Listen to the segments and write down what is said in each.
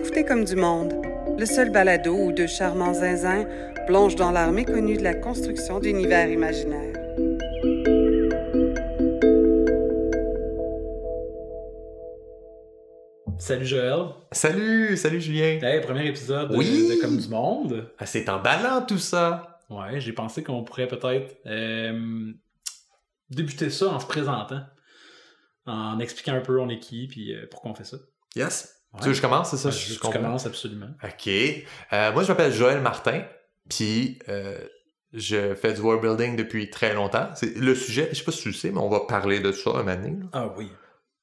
Écoutez comme du monde, le seul balado où deux charmants zinzins plongent dans l'art méconnu de la construction d'univers imaginaires. Salut Joël. Salut, salut Julien. Hey, premier épisode de, Comme du Monde. Ah, c'est emballant tout ça. Ouais, j'ai pensé qu'on pourrait peut-être euh, débuter ça en se présentant, en expliquant un peu on est qui, puis euh, pourquoi on fait ça. Yes. Ouais. Tu veux que je commence, c'est ça? Ouais, je, je, commences absolument. Ok. Euh, moi, je m'appelle Joël Martin, puis euh, je fais du world building depuis très longtemps. C'est le sujet, je sais pas si tu le sais, mais on va parler de ça un moment donné, là. Ah oui.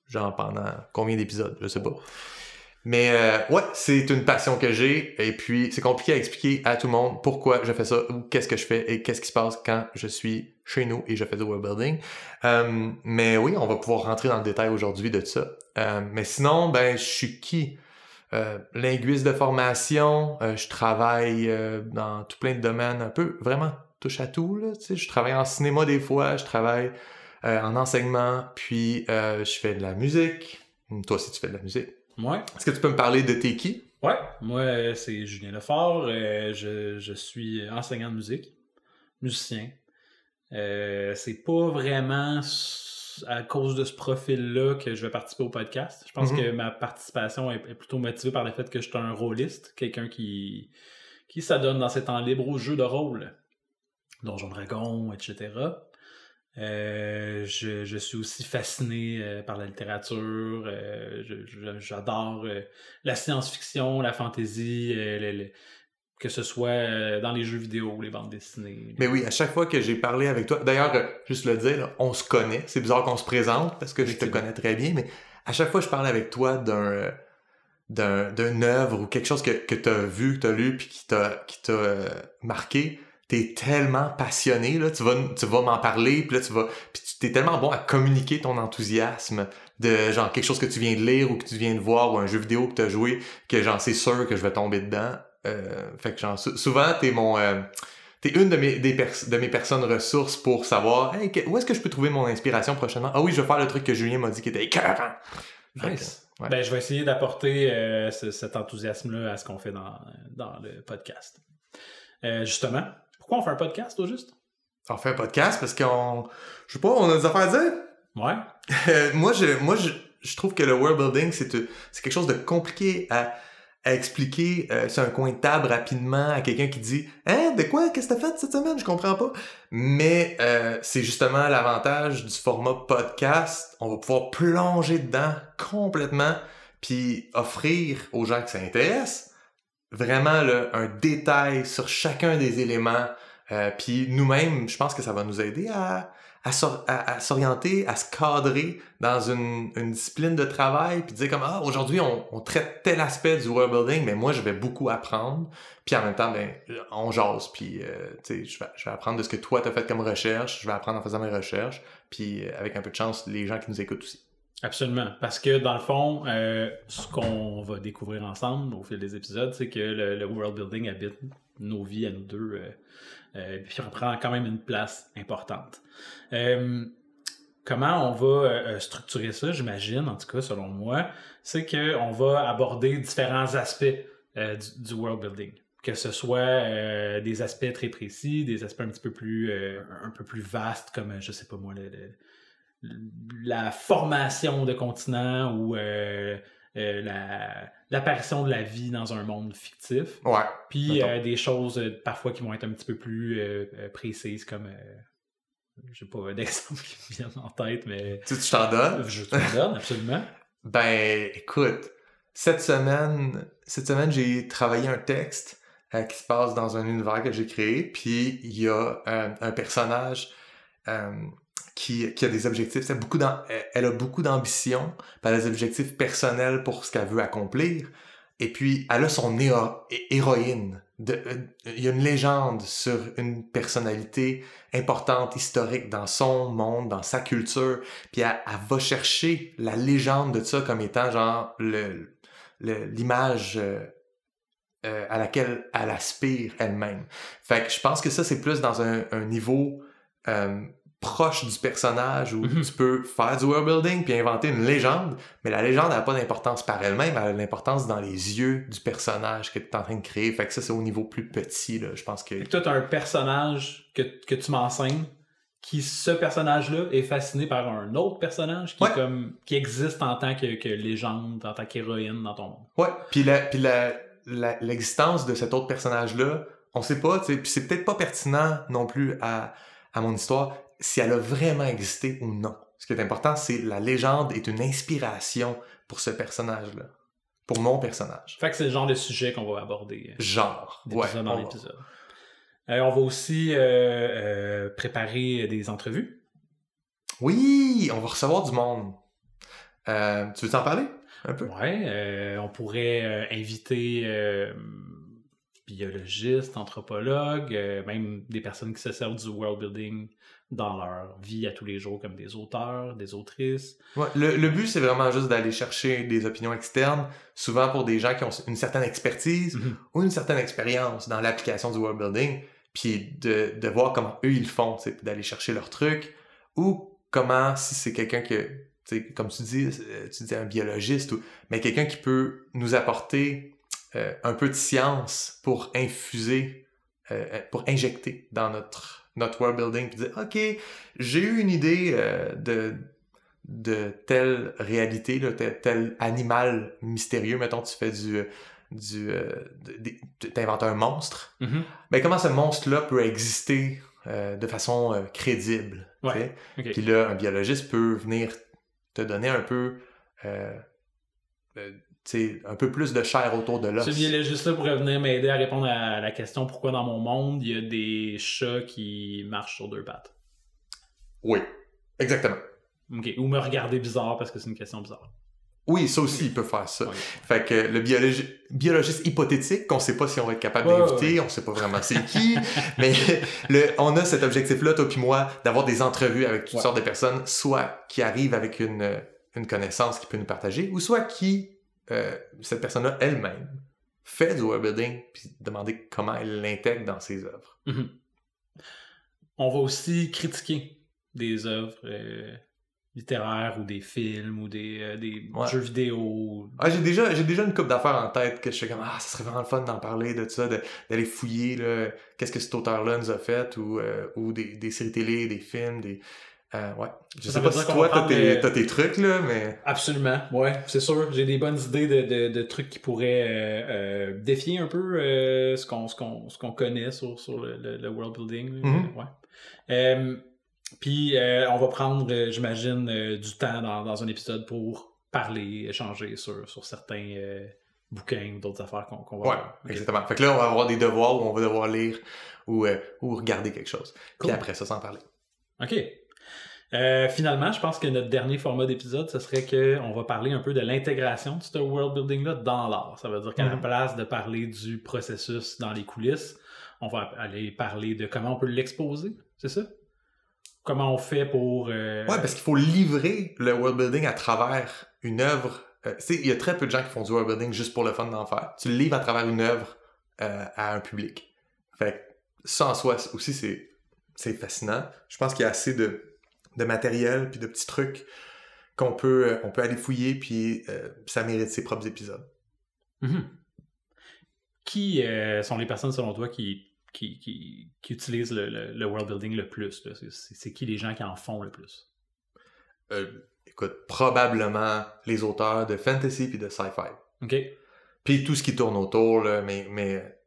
genre pendant combien d'épisodes, je sais pas. Mais euh, ouais, c'est une passion que j'ai et puis c'est compliqué à expliquer à tout le monde pourquoi je fais ça ou qu'est-ce que je fais et qu'est-ce qui se passe quand je suis chez nous et je fais du world building. Euh, mais oui, on va pouvoir rentrer dans le détail aujourd'hui de ça. Euh, mais sinon, ben je suis qui? Euh, linguiste de formation, je travaille dans tout plein de domaines un peu vraiment touche à tout là, je travaille en cinéma des fois, je travaille en enseignement, puis je fais de la musique. Hum, Toi aussi, tu fais de la musique. Ouais. Est-ce que tu peux me parler de t'es qui? Ouais. Moi, c'est Julien Lefort. je, je suis enseignant de musique, musicien. Euh, c'est pas vraiment à cause de ce profil-là que je vais participer au podcast. Je pense Mhm. que ma participation est, est plutôt motivée par le fait que je suis un rôliste, quelqu'un qui, qui s'adonne dans ses temps libres aux jeux de rôle, Donjon Dragon, etc. Euh, je, je suis aussi fasciné euh, par la littérature. euh, J'adore la science-fiction, la fantasy, le- le- que ce soit euh, dans les jeux vidéo, les bandes dessinées. Mais oui, à chaque fois que j'ai parlé avec toi, d'ailleurs, euh, juste le dire, là, on se connaît. C'est bizarre qu'on se présente parce que je te connais très bien, mais à chaque fois que je parle avec toi d'un euh, d'un œuvre ou quelque chose que, que tu as vu, que tu as lu, puis qui t'a qui t'a euh, marqué, t'es tellement passionné, là, tu vas, tu vas m'en parler, puis là, tu vas... Puis tu t'es tellement bon à communiquer ton enthousiasme de, genre, quelque chose que tu viens de lire ou que tu viens de voir ou un jeu vidéo que tu as joué, que, genre, c'est sûr que je vais tomber dedans. Euh, fait que, genre, sou- souvent, t'es mon... euh, T'es une de mes, des pers- de mes personnes ressources pour savoir hey, où est-ce que je peux trouver mon inspiration prochainement? Ah oui, je vais faire le truc que Julien m'a dit qui était écœurant. Nice. que, ouais. Ben, je vais essayer d'apporter euh, ce- cet enthousiasme-là à ce qu'on fait dans, dans le podcast. Justement, pourquoi on fait un podcast au juste? On fait un podcast parce qu'on... Je sais pas, on a des affaires à dire? Ouais. Moi, je, moi je, je trouve que le world building, c'est c'est quelque chose de compliqué à, à expliquer euh, sur un coin de table rapidement à quelqu'un qui dit Hein, de quoi? Qu'est-ce que t'as fait cette semaine? Je comprends pas. Mais euh, c'est justement l'avantage du format podcast. On va pouvoir plonger dedans complètement, puis offrir aux gens que ça intéresse vraiment là, un détail sur chacun des éléments. Euh, puis nous-mêmes, je pense que ça va nous aider à, à, s'or- à- à s'orienter, à se cadrer dans une, discipline de travail, puis dire comme ah aujourd'hui on, traite tel aspect du world building, mais moi je vais beaucoup apprendre, puis en même temps ben on jase, puis euh, je vais, apprendre de ce que toi t'as fait comme recherche, je vais apprendre en faisant mes recherches, puis euh, avec un peu de chance les gens qui nous écoutent aussi. Absolument. Parce que dans le fond, euh, ce qu'on va découvrir ensemble au fil des épisodes, c'est que le, le world building habite nos vies à nous deux. Euh, euh, puis on prend quand même une place importante. Euh, comment on va euh, structurer ça, j'imagine, en tout cas selon moi, c'est qu'on va aborder différents aspects euh, du, world building. Que ce soit euh, des aspects très précis, des aspects un petit peu plus, euh, un peu plus vastes, comme, euh, je sais pas moi, la formation de continents ou euh, euh, la- l'apparition de la vie dans un monde fictif. Ouais. Puis euh, des choses euh, parfois qui vont être un petit peu plus euh, euh, précises, comme, je sais pas d'exemple qui me viennent en tête, mais Tu, tu t'en donnes? je te le donne absolument. Ben, écoute, cette semaine, cette semaine, j'ai travaillé un texte qui se passe dans un univers que j'ai créé, puis il y a un personnage qui, qui a des objectifs. C'est beaucoup d'am- elle- elle a beaucoup d'ambition, elle a des objectifs personnels pour ce qu'elle veut accomplir. Et puis, elle a son héro- hé- héroïne. Euh, il y a une légende sur une personnalité importante, historique dans son monde, dans sa culture. Puis elle, elle va chercher la légende de ça comme étant genre l'image euh, euh, à laquelle elle aspire elle-même. Fait que je pense que ça, c'est plus dans un, niveau proche du personnage où Mhm. tu peux faire du world building puis inventer une légende, mais la légende n'a pas d'importance par elle-même, elle a l'importance dans les yeux du personnage que tu es en train de créer. Fait que ça, c'est au niveau plus petit, là. Je pense que. Que toi, t'as un personnage que, que tu m'enseignes qui, ce personnage-là, est fasciné par un autre personnage qui, Ouais. comme, qui existe en tant que, que légende, en tant qu'héroïne dans ton monde. Ouais, puis la, puis la, la- l'existence de cet autre personnage-là, on sait pas, tu puis c'est peut-être pas pertinent non plus à, à mon histoire si elle a vraiment existé ou non. Ce qui est important, c'est la légende est une inspiration pour ce personnage-là, pour mon personnage. Fait que c'est le genre de sujet qu'on va aborder. euh, Genre, ouais. en on va- épisode. Euh, on va aussi euh, euh, préparer des entrevues. Oui, on va recevoir du monde. Tu veux t'en parler un peu? Ouais, euh, on pourrait inviter biologistes, anthropologues, même des personnes qui se servent du world building dans leur vie à tous les jours, comme des auteurs, des autrices. Ouais, le, le but, c'est vraiment juste d'aller chercher des opinions externes, souvent pour des gens qui ont une certaine expertise Mhm. ou une certaine expérience dans l'application du world building, puis de, de voir comment eux ils font, d'aller chercher leurs trucs, ou comment, si c'est quelqu'un que, comme tu dis, euh, tu dis un biologiste, ou, mais quelqu'un qui peut nous apporter euh, un peu de science pour infuser, euh, pour injecter dans notre, notre world building, puis dire, OK, j'ai eu une idée euh, de, de telle réalité, là, tel, tel animal mystérieux, mettons, tu fais du... euh, du euh, t'inventes un monstre, Mhm. ben comment ce monstre-là peut exister euh, de façon crédible. Ouais. Puis là, un biologiste peut venir te donner un peu, un peu plus de chair autour de l'os. Ce biologiste-là pourrait venir m'aider à répondre à la question pourquoi dans mon monde il y a des chats qui marchent sur deux pattes? Oui, exactement. Ok. Ou me regarder bizarre parce que c'est une question bizarre. Oui, ça aussi, il peut faire ça. Ouais. Fait que le biologi- biologiste hypothétique, qu'on sait pas si on va être capable Ouais, d'inviter, on sait pas vraiment c'est qui, mais le, on a cet objectif-là, toi puis moi, d'avoir des entrevues avec toutes Ouais. sortes de personnes, soit qui arrivent avec une, une connaissance qui peut nous partager, ou soit qui, euh, cette personne-là elle-même, fait du webbuilding, puis demander comment elle l'intègre dans ses œuvres. Mhm. On va aussi critiquer des œuvres euh, littéraires ou des films ou des, euh, des Ouais. jeux vidéo. Ah, j'ai déjà, j'ai déjà une coupe d'affaires en tête que je fais comme ah, ça serait vraiment le fun d'en parler de ça, d'aller fouiller qu'est-ce que cet auteur-là nous a fait ou, ou des, des séries télé, des films, des euh, ouais. Je Ça sais pas si toi t'as tes, tes trucs là, mais Absolument, ouais, c'est sûr. J'ai des bonnes idées de, de, de trucs qui pourraient euh, euh, défier un peu ce qu'on connaît sur, sur le, le- le world building. Mhm. Ouais. Puis on va prendre, j'imagine, du temps dans, dans un épisode pour parler, échanger sur, sur certains bouquins ou d'autres affaires qu'on va ouais, voir. Ok. exactement. Fait que là on va avoir des devoirs où on va devoir lire ou regarder quelque chose. Puis Cool. après ça, s'en parler. OK. Euh, finalement, je pense que notre dernier format d'épisode, ce serait qu'on va parler un peu de l'intégration de ce world building-là dans l'art. Ça veut dire qu'à la place de parler du processus dans les coulisses, on va aller parler de comment on peut l'exposer, c'est ça? Comment on fait pour... euh, Ouais, parce qu'il faut livrer le world building à travers une œuvre. Euh, tu sais, il y a très peu de gens qui font du world building juste pour le fun d'en faire. Tu le livres à travers une œuvre euh, à un public. Fait que ça en soi aussi, c'est, c'est fascinant. Je pense qu'il y a assez de, de matériel puis de petits trucs qu'on peut, euh, on peut aller fouiller puis euh, ça mérite ses propres épisodes. Mhm. Qui euh, sont les personnes, selon toi, qui, qui, qui, qui utilisent le, le- le world building le plus? C'est- qui les gens qui en font le plus? Euh, écoute, probablement les auteurs de fantasy puis de sci-fi. OK? Puis tout ce qui tourne autour, là, mais, mais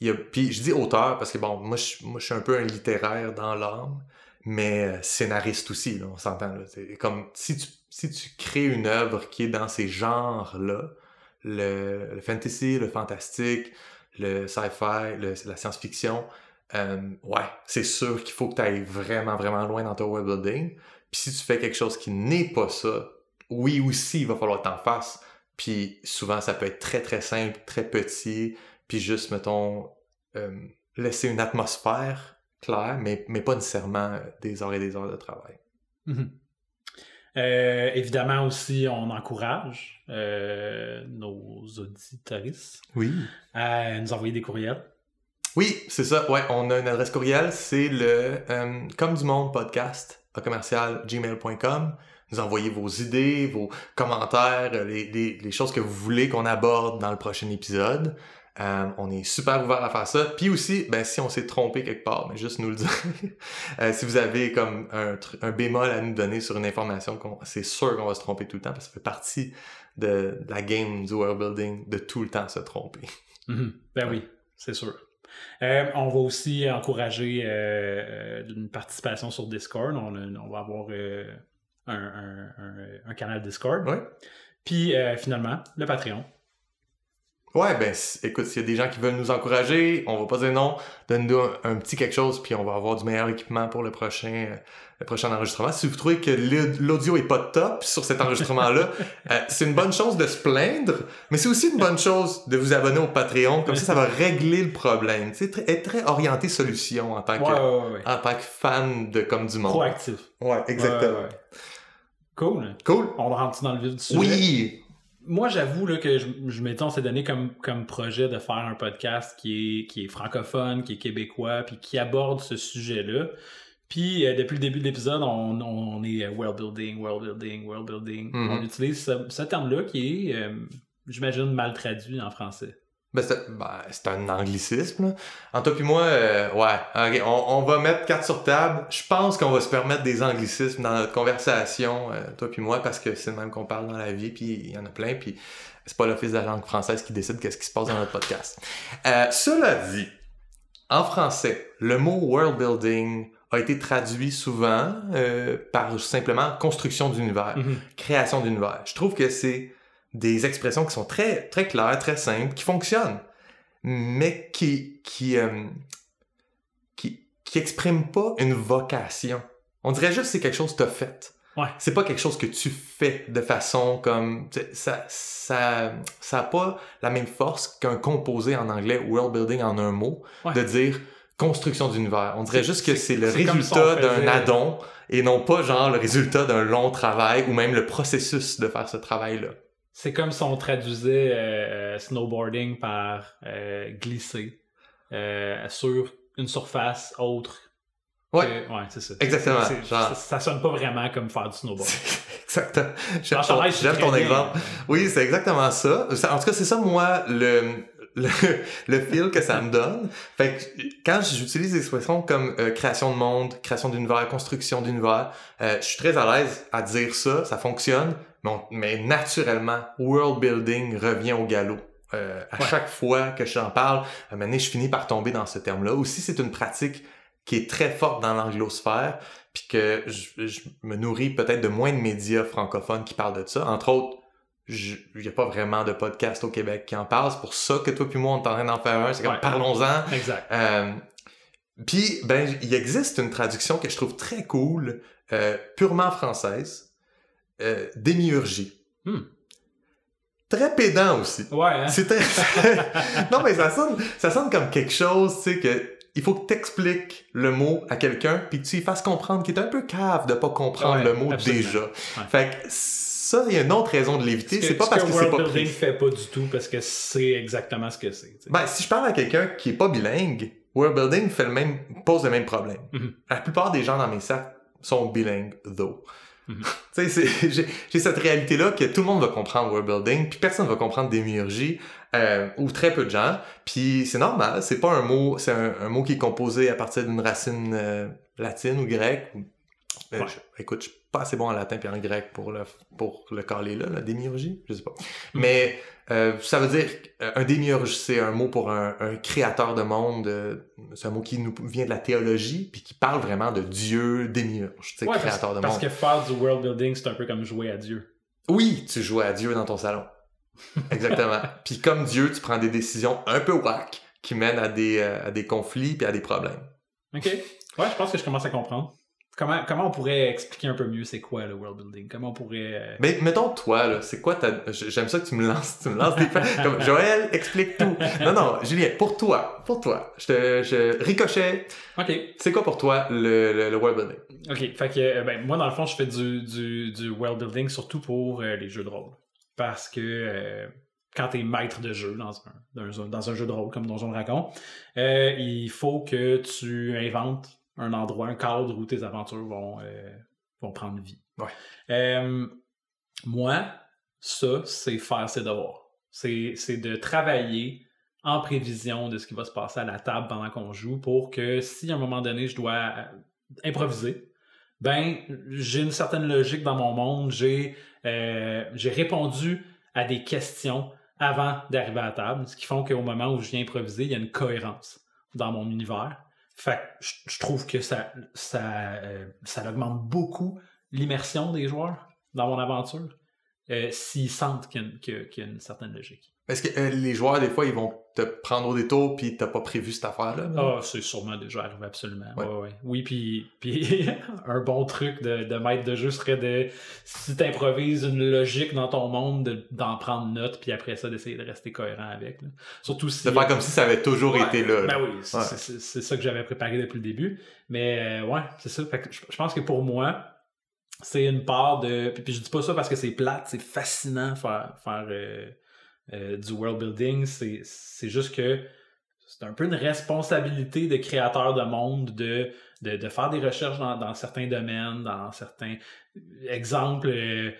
il y a, puis je dis auteur parce que bon, moi je, moi je suis un peu un littéraire dans l'âme, mais euh, scénariste aussi, là, on s'entend. C'est comme si tu, si tu crées une œuvre qui est dans ces genres-là, le, le fantasy, le fantastique, le sci-fi, la science-fiction, euh, ouais, c'est sûr qu'il faut que tu ailles vraiment, vraiment loin dans ton world building. Puis si tu fais quelque chose qui n'est pas ça, oui aussi, il va falloir que t'en fasses. Puis souvent, ça peut être très, très simple, très petit, puis juste, mettons, euh, laisser une atmosphère claire, mais, mais pas nécessairement euh, des heures et des heures de travail. Mhm. Euh, évidemment aussi, on encourage euh, nos auditoristes Oui. à nous envoyer des courriels. Oui, c'est ça. Ouais, on a une adresse courriel, c'est le euh, comme du monde podcast à commercial gmail.com. Vous envoyez vos idées, vos commentaires, les, les, les choses que vous voulez qu'on aborde dans le prochain épisode. Euh, on est super ouvert à faire ça. Puis aussi, ben, si on s'est trompé quelque part, mais juste nous le dire. Euh, si vous avez comme un, bémol à nous donner sur une information, c'est sûr qu'on va se tromper tout le temps parce que ça fait partie de, de la game du world building de tout le temps se tromper. Mhm. Ben oui, c'est sûr. Euh, on va aussi encourager une participation sur Discord. On, va avoir un, un- un- un canal Discord. Ouais. Puis finalement, le Patreon. Ouais, ben écoute, s'il y a des gens qui veulent nous encourager, on va pas dire non, donne-nous un, un petit quelque chose, puis on va avoir du meilleur équipement pour le prochain, euh, le prochain enregistrement. Si vous trouvez que l'au- l'audio est pas top sur cet enregistrement-là, euh, c'est une bonne chose de se plaindre, mais c'est aussi une bonne chose de vous abonner au Patreon, comme ça, ça va régler le problème. Très- être très orienté solution en tant que, Ouais, ouais, ouais. en tant que fan de comme du monde. Proactif. Ouais, exactement. Cool. Cool. On rentre dans le vif du sujet. Oui. Moi, j'avoue là, que je, je on s'est donné comme, comme projet de faire un podcast qui est, qui est francophone, qui est québécois, puis qui aborde ce sujet-là. Puis, euh, depuis le début de l'épisode, on, est euh, world building, world building, world building. Mhm. On utilise ce, ce terme-là qui est, euh, j'imagine, mal traduit en français. Ben, c'est ben, c'est un anglicisme. Là. En toi puis moi, euh, ouais, on, on va mettre carte sur table. Je pense qu'on va se permettre des anglicismes dans notre conversation, euh, toi puis moi, parce que c'est le même qu'on parle dans la vie, puis il y en a plein, puis c'est pas l'Office de la langue française qui décide qu'est-ce qui se passe dans notre podcast. Euh, cela dit, en français, le mot world building a été traduit souvent par simplement construction d'univers création d'univers. Je trouve que c'est des expressions qui sont très, très claires, très simples, qui fonctionnent, mais qui, qui, euh, qui, qui expriment pas une vocation. On dirait juste que c'est quelque chose que tu as fait. Ouais. C'est pas quelque chose que tu fais de façon comme ça ça ça a pas la même force qu'un composé en anglais world building en un mot Ouais. de dire construction d'univers. On dirait juste que c'est- le résultat d'un addon et non pas genre le résultat d'un long travail ou même le processus de faire ce travail-là. C'est comme si on traduisait euh, snowboarding par euh, glisser euh, sur une surface autre. Ouais. que- ouais, c'est ça. Exactement, genre- ça, ça sonne pas vraiment comme faire du snowboard. Exactement. J'aime ton, ton exemple. Oui, c'est exactement ça. Ça- En tout cas, c'est ça, moi, le, le, le feel que ça me donne. Fait que quand j'utilise des expressions comme euh, création de monde, création d'univers, construction d'univers, euh, je suis très à l'aise à dire ça, ça fonctionne, mais, naturellement, world building revient au galop. Euh, à Ouais. chaque fois que j'en parle, à un moment donné, je finis par tomber dans ce terme-là. Aussi, c'est une pratique qui est très forte dans l'anglosphère, puis que je, je me nourris peut-être de moins de médias francophones qui parlent de ça. Entre autres, il n'y a pas vraiment de podcast au Québec qui en parle. C'est pour ça que toi puis moi, on est en train d'en faire un. C'est comme, Ouais. parlons-en. Exact. Euh, puis, ben, il existe une traduction que je trouve très cool, euh, purement française, euh, démiurgie. Hmm. Très pédant aussi. Ouais, hein? C'est très... non, mais ça sonne, ça sonne comme quelque chose, tu sais, que il faut que tu expliques le mot à quelqu'un, puis que tu lui fasses comprendre qu'il est un peu cave de pas comprendre Ouais, le mot absolument. déjà. Fait que ça, il y a une autre raison de l'éviter. Ce que- C'est pas ce parce que, c'est World pas Building pris. fait pas du tout parce que c'est exactement ce que c'est. Ben, si je parle à quelqu'un qui est pas bilingue, world building fait le même, pose le même problème. Mhm. La plupart des gens dans mes cercles sont bilingues, though. C'est- j'ai cette réalité-là que tout le monde va comprendre world building, puis personne va comprendre démiurgie, euh, ou très peu de gens. Puis c'est normal, c'est pas un mot, c'est un, un mot qui est composé à partir d'une racine euh, latine ou grecque. ou- euh, Ouais. je- écoute, je pas assez bon en latin puis en grec pour le pour le caler là, la démiurgie, je sais pas. Mhm. Mais euh, ça veut dire un démiurge, c'est un mot pour un, un créateur de monde. euh, c'est un mot qui nous vient de la théologie puis qui parle vraiment de Dieu démiurge, tu sais, Ouais, parce, créateur de parce monde. que faire du world building, c'est un peu comme jouer à Dieu. Oui, tu joues à Dieu dans ton salon. Exactement. puis comme Dieu, tu prends des décisions un peu whack qui mènent à des, euh, à des conflits puis à des problèmes. OK. Ouais, je pense que je commence à comprendre. Comment, comment on pourrait expliquer un peu mieux c'est quoi le world building? Comment on pourrait... euh, Mais mettons toi là, c'est quoi ta j'aime ça que tu me lances, tu me lances des comme Joël explique tout. Non non, Julien, pour toi, pour toi, je te je ricochet, OK. c'est quoi pour toi le, le, le world building? OK. Fait que, euh, ben, moi, dans le fond, je fais du, du, du world building surtout pour euh, les jeux de rôle. Parce que euh, quand tu es maître de jeu dans un, dans, un, dans un jeu de rôle comme Donjon Dragon, euh, il faut que tu inventes un endroit, un cadre où tes aventures vont, euh, vont prendre vie. Ouais. Euh, moi, ça, c'est faire ses devoirs. C'est c'est de travailler en prévision de ce qui va se passer à la table pendant qu'on joue pour que si à un moment donné je dois euh, improviser, ben j'ai une certaine logique dans mon monde, j'ai euh, j'ai répondu à des questions avant d'arriver à la table, ce qui font qu'au moment où je viens improviser, il y a une cohérence dans mon univers. Fait je, trouve que ça ça euh, ça augmente beaucoup l'immersion des joueurs dans mon aventure euh, s'ils sentent qu'il y a une certaine logique. Est-ce que euh, les joueurs, des fois, ils vont te prendre au détour puis t'as pas prévu cette affaire-là? là? Ah, c'est sûrement déjà arrivé, absolument. Ouais. Ouais, ouais. Oui, puis, puis un bon truc de, de maître de jeu serait de, si tu improvises une logique dans ton monde, de- d'en prendre note, puis après ça, d'essayer de rester cohérent avec. là. Surtout si... De faire comme si ça avait toujours été là. Ben oui, c'est ça que j'avais préparé depuis le début. Mais euh, ouais, c'est ça. Fait que je, je pense que pour moi, c'est une part de. Puis, puis je dis pas ça parce que c'est plate, c'est fascinant faire, faire euh, euh, du world building. C'est juste que c'est un peu une responsabilité de créateur de monde de, de, de faire des recherches dans, dans certains domaines, dans certains exemples. euh,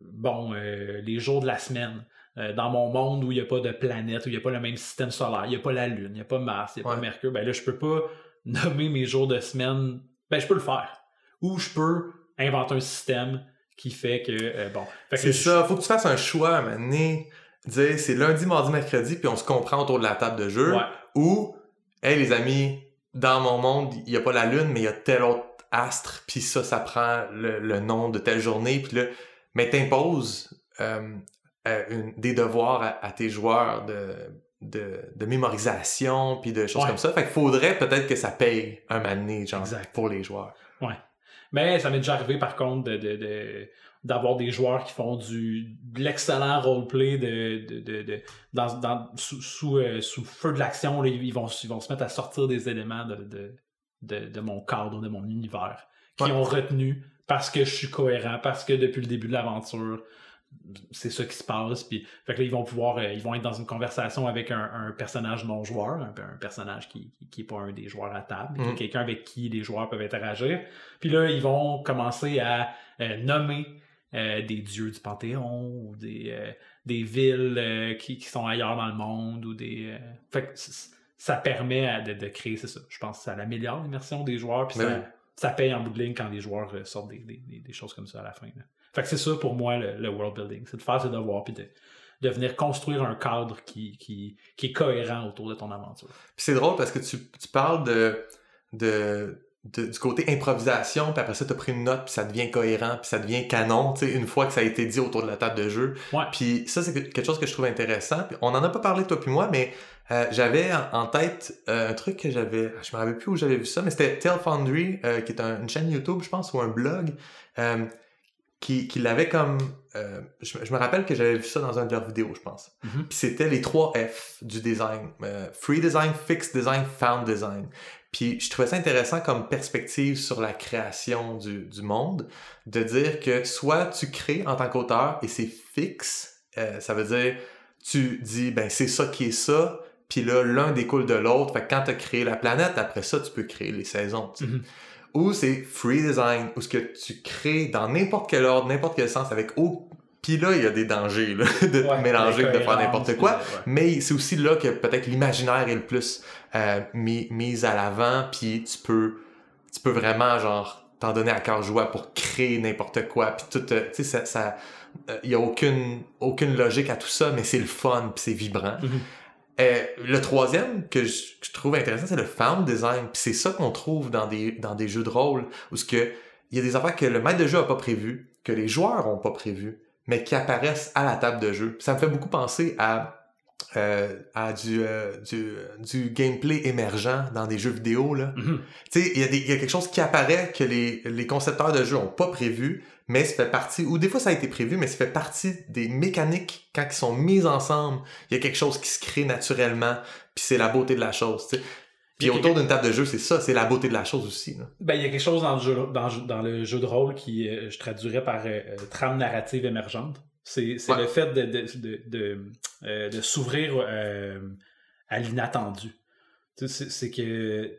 bon, euh, les jours de la semaine. Euh, dans mon monde où il n'y a pas de planète, où il n'y a pas le même système solaire, il n'y a pas la Lune, il n'y a pas Mars, il n'y a pas. Mercure, ben là, je peux pas nommer mes jours de semaine. Ben, je peux le faire. Ou je peux inventer un système qui fait que, euh, bon. C'est ça, faut que tu fasses un choix à un moment donné. Dire c'est lundi, mardi, mercredi, puis on se comprend autour de la table de jeu. Ouais. Ou, hey les amis, dans mon monde, il n'y a pas la lune, mais il y a tel autre astre, puis ça, ça prend le, le nom de telle journée, puis là, mais t'imposes euh, euh, des devoirs à, à tes joueurs de, de, de mémorisation, puis de choses Ouais. comme ça. Fait qu'il faudrait peut-être que ça paye un moment donné, genre, Exact. pour les joueurs. Mais ça m'est déjà arrivé, par contre, de, de- de- d'avoir des joueurs qui font du de l'excellent roleplay de, de, de, de- dans, dans- sous, sous, euh, sous feu de l'action. Ils vont, ils vont se mettre à sortir des éléments de, de, mon cadre, de mon univers, qui Ouais. ont retenu parce que je suis cohérent, parce que depuis le début de l'aventure, c'est ça qui se passe. Puis, fait que là, ils vont pouvoir, euh, ils vont être dans une conversation avec un, un personnage non joueur, un, un personnage qui, qui, qui est pas un des joueurs à table, qui est Mm. quelqu'un avec qui les joueurs peuvent interagir. Puis là, ils vont commencer à euh, nommer euh, des dieux du Panthéon ou des, euh, des villes euh, qui, qui sont ailleurs dans le monde ou des. Fait que ça permet à- de, de créer, c'est ça. Je pense que ça améliore l'immersion des joueurs, puis Mais ça, paye en bout de ligne quand les joueurs sortent des, des, des- des choses comme ça à la fin. là. Fait que c'est ça pour moi le, le world building, c'est de faire ses devoirs puis de, de venir construire un cadre qui, qui, qui est cohérent autour de ton aventure. Puis c'est drôle parce que tu, tu parles de, de, de- du côté improvisation, puis après ça, tu as pris une note, puis ça devient cohérent, puis ça devient canon, tu sais, une fois que ça a été dit autour de la table de jeu. Ouais. Puis ça, c'est que- quelque chose que je trouve intéressant. Puis on en a pas parlé, toi puis moi, mais euh, j'avais en, tête euh, un truc que j'avais... Je me rappelle plus où j'avais vu ça, mais c'était Tell Foundry, euh, qui est un- une chaîne YouTube, je pense, ou un blog, euh, qui, qui l'avait comme... euh, je, me- je me rappelle que j'avais vu ça dans un de leurs vidéos, je pense. Mhm. Puis c'était les trois F du design. Euh, free design, fixed design, found design. Puis je trouvais ça intéressant comme perspective sur la création du, du monde, de dire que soit tu crées en tant qu'auteur et c'est fixe, euh, ça veut dire tu dis ben c'est ça qui est ça, puis là l'un découle de l'autre. Fait que quand tu as créé la planète, après ça tu peux créer les saisons. tu sais. Mhm. Ou c'est free design, où ce que tu crées dans n'importe quel ordre, n'importe quel sens, avec au... Puis là, il y a des dangers là, de Ouais, mélanger, de faire n'importe quoi. ouais. Mais c'est aussi là que peut-être l'imaginaire est le plus euh, mis, mis à l'avant, puis tu peux, tu peux vraiment, genre, t'en donner à cœur joie pour créer n'importe quoi, puis tout, euh, tu sais, ça, ça euh, y a aucune, aucune logique à tout ça, mais c'est le fun, puis c'est vibrant. Mhm. Euh, le troisième que je, que je trouve intéressant, c'est le found design, puis c'est ça qu'on trouve dans des, dans des jeux de rôle, où ce que, il y a des affaires que le maître de jeu a pas prévu, que les joueurs ont pas prévu, mais qui apparaissent à la table de jeu. Ça me fait beaucoup penser à euh, à du, euh, du, du gameplay émergent dans des jeux vidéo. Là. Mhm. Tu sais, il y, a des- il y a quelque chose qui apparaît que les, les concepteurs de jeux ont pas prévu, mais ça fait partie, ou des fois ça a été prévu, mais ça fait partie des mécaniques quand ils sont mises ensemble. Il y a quelque chose qui se crée naturellement, puis c'est la beauté de la chose. Puis autour d'une table de jeu, c'est ça, c'est la beauté de la chose aussi. là. Ben, il y a quelque chose dans le jeu, dans, dans le jeu de rôle qui euh, je traduirais par euh, euh, trame narrative émergente. C'est Ouais. le fait de, de, de, de, euh, de s'ouvrir à l'inattendu. C'est c'est que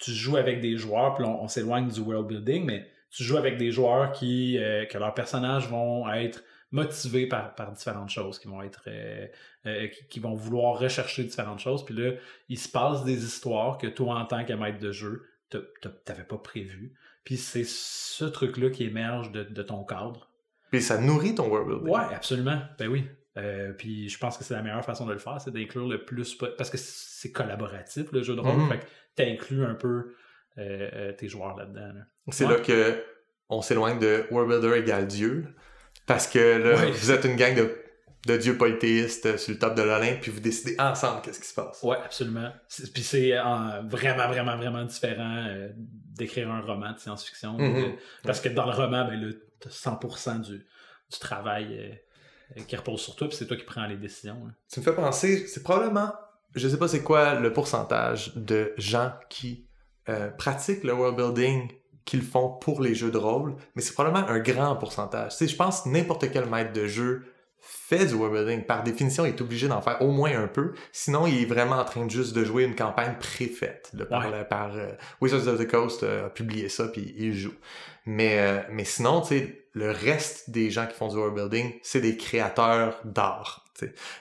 tu joues avec des joueurs, puis on, on s'éloigne du world building, mais tu joues avec des joueurs qui, euh, que leurs personnages vont être motivés par, par différentes choses, qui vont être euh, euh, qui, qui vont vouloir rechercher différentes choses. Puis là, il se passe des histoires que toi, en tant que maître de jeu, t'avais pas prévu. Puis c'est ce truc-là qui émerge de, de ton cadre. Puis ça nourrit ton world building. Ouais, absolument. Ben oui. Euh, puis je pense que c'est la meilleure façon de le faire, c'est d'inclure le plus parce que c'est collaboratif le jeu de rôle, Mhm. fait que t'inclus un peu euh, tes joueurs là-dedans. là. C'est Ouais. là que on s'éloigne de World Builder égale Dieu. Parce que là, Ouais. vous êtes une gang de, de dieux polythéistes euh, sur le top de l'Olympe, puis vous décidez ensemble qu'est-ce qui se passe. Ouais, absolument. Puis c'est euh, vraiment, vraiment, vraiment différent euh, d'écrire un roman de science-fiction. Mhm. Euh, parce que dans le roman, ben t'as 100% du, du travail qui repose sur toi, puis c'est toi qui prends les décisions. hein. Tu me fais penser, c'est probablement, je sais pas c'est quoi le pourcentage de gens qui pratiquent le world building qu'ils font pour les jeux de rôle, mais c'est probablement un grand pourcentage. Tu sais, je pense que n'importe quel maître de jeu fait du world building. Par définition, il est obligé d'en faire au moins un peu. Sinon, il est vraiment en train de juste de jouer une campagne préfaite. là, par, Ouais. par euh, Wizards of the Coast euh, a publié ça, puis il joue. Mais, euh, mais sinon, tu sais, le reste des gens qui font du world building, c'est des créateurs d'art.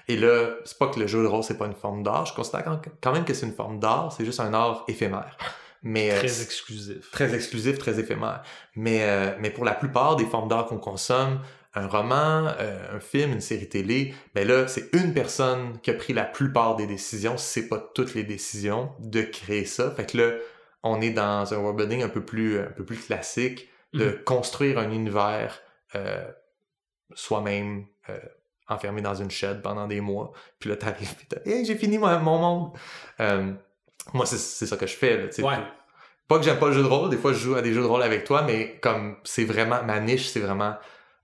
Et là, c'est pas que le jeu de rôle, c'est pas une forme d'art. Je considère quand même que c'est une forme d'art, c'est juste un art éphémère. Mais, euh, Très exclusif. très exclusif, très éphémère. Mais, euh, mais pour la plupart des formes d'art qu'on consomme, un roman, euh, un film, une série télé, ben là, c'est une personne qui a pris la plupart des décisions, si c'est pas toutes les décisions, de créer ça. Fait que là, on est dans un world building un peu plus, un peu plus classique, de construire un univers euh, soi-même, euh, enfermé dans une shed pendant des mois. Puis là, t'arrives, hey, j'ai fini mon, mon monde. Moi, c'est, c'est ça que je fais. Là, tu sais. Ouais. Pas que j'aime pas le jeu de rôle, des fois je joue à des jeux de rôle avec toi, mais comme c'est vraiment ma niche, c'est vraiment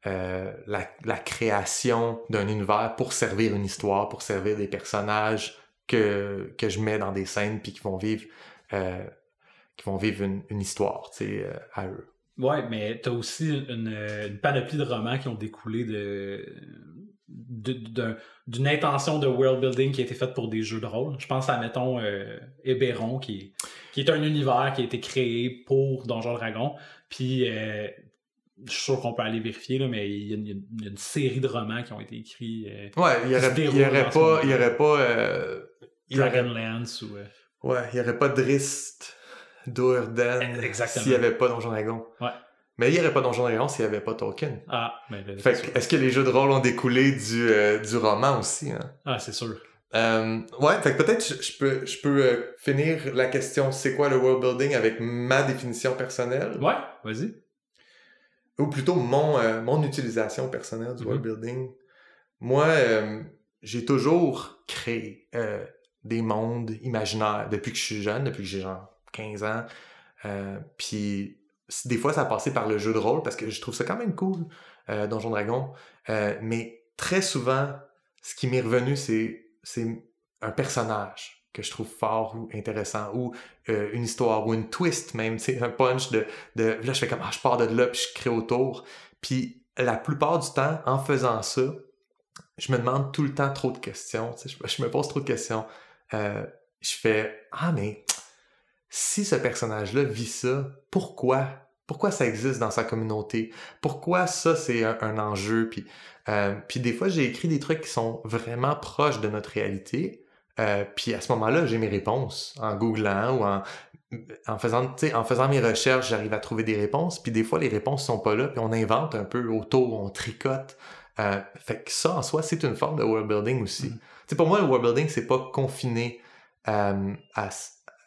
euh, la, la création d'un univers pour servir une histoire, pour servir des personnages que, que je mets dans des scènes puis qui vont vivre euh, qui vont vivre une, une histoire, tu sais, euh, à eux. Ouais, mais t'as aussi une, une panoplie de romans qui ont découlé de de- d'un- d'une intention de world building qui a été faite pour des jeux de rôle. Je pense à, mettons, euh, Héberon, qui est, qui est un univers qui a été créé pour Donjon Dragon. Puis, euh, je suis sûr qu'on peut aller vérifier, là, mais il y, a une, il y a une série de romans qui ont été écrits. euh, Ouais, il y Qui se aurait, aurait pas, monde. il y aurait pas, euh, il y aurait- Dragonlance ou... euh, ouais, il y aurait pas Drist, Dourdan, Exactement. s'il y avait pas Donjon Dragon. Ouais. Mais il y aurait pas Donjon Dragon s'il y avait pas Tolkien. Ah, mais sûr. est-ce que les jeux de rôle ont découlé du, euh, du roman aussi, hein? Ah, c'est sûr. Euh, ouais, fait que peut-être je, peux, je peux euh, finir la question c'est quoi le world building avec ma définition personnelle? Ouais, vas-y. ou plutôt mon, euh, mon utilisation personnelle du Mhm. world building. Moi, j'ai toujours créé des mondes imaginaires depuis que je suis jeune, depuis que j'ai genre 15 ans. Euh, Puis des fois, ça a passé par le jeu de rôle parce que je trouve ça quand même cool, euh, Donjon Dragon. Euh, mais très souvent, ce qui m'est revenu, c'est c'est un personnage que je trouve fort ou intéressant ou une histoire ou une twist même, sais, un punch de, de là je fais comme ah je pars de là puis je crée autour. Puis la plupart du temps en faisant ça, je me demande tout le temps trop de questions, je, me pose trop de questions. Je fais ah mais si ce personnage-là vit ça, pourquoi? Pourquoi ça existe dans sa communauté? Pourquoi ça, c'est un, un enjeu? Puis, euh, puis des fois, j'ai écrit des trucs qui sont vraiment proches de notre réalité. Euh, puis à ce moment-là, j'ai mes réponses en googlant ou en, en, faisant, en faisant mes recherches, j'arrive à trouver des réponses. Puis des fois, les réponses sont pas là. Puis on invente un peu autour, on tricote. Euh, fait que ça, en soi, c'est une forme de world building aussi. Sais, pour moi, le world building, c'est pas confiné à,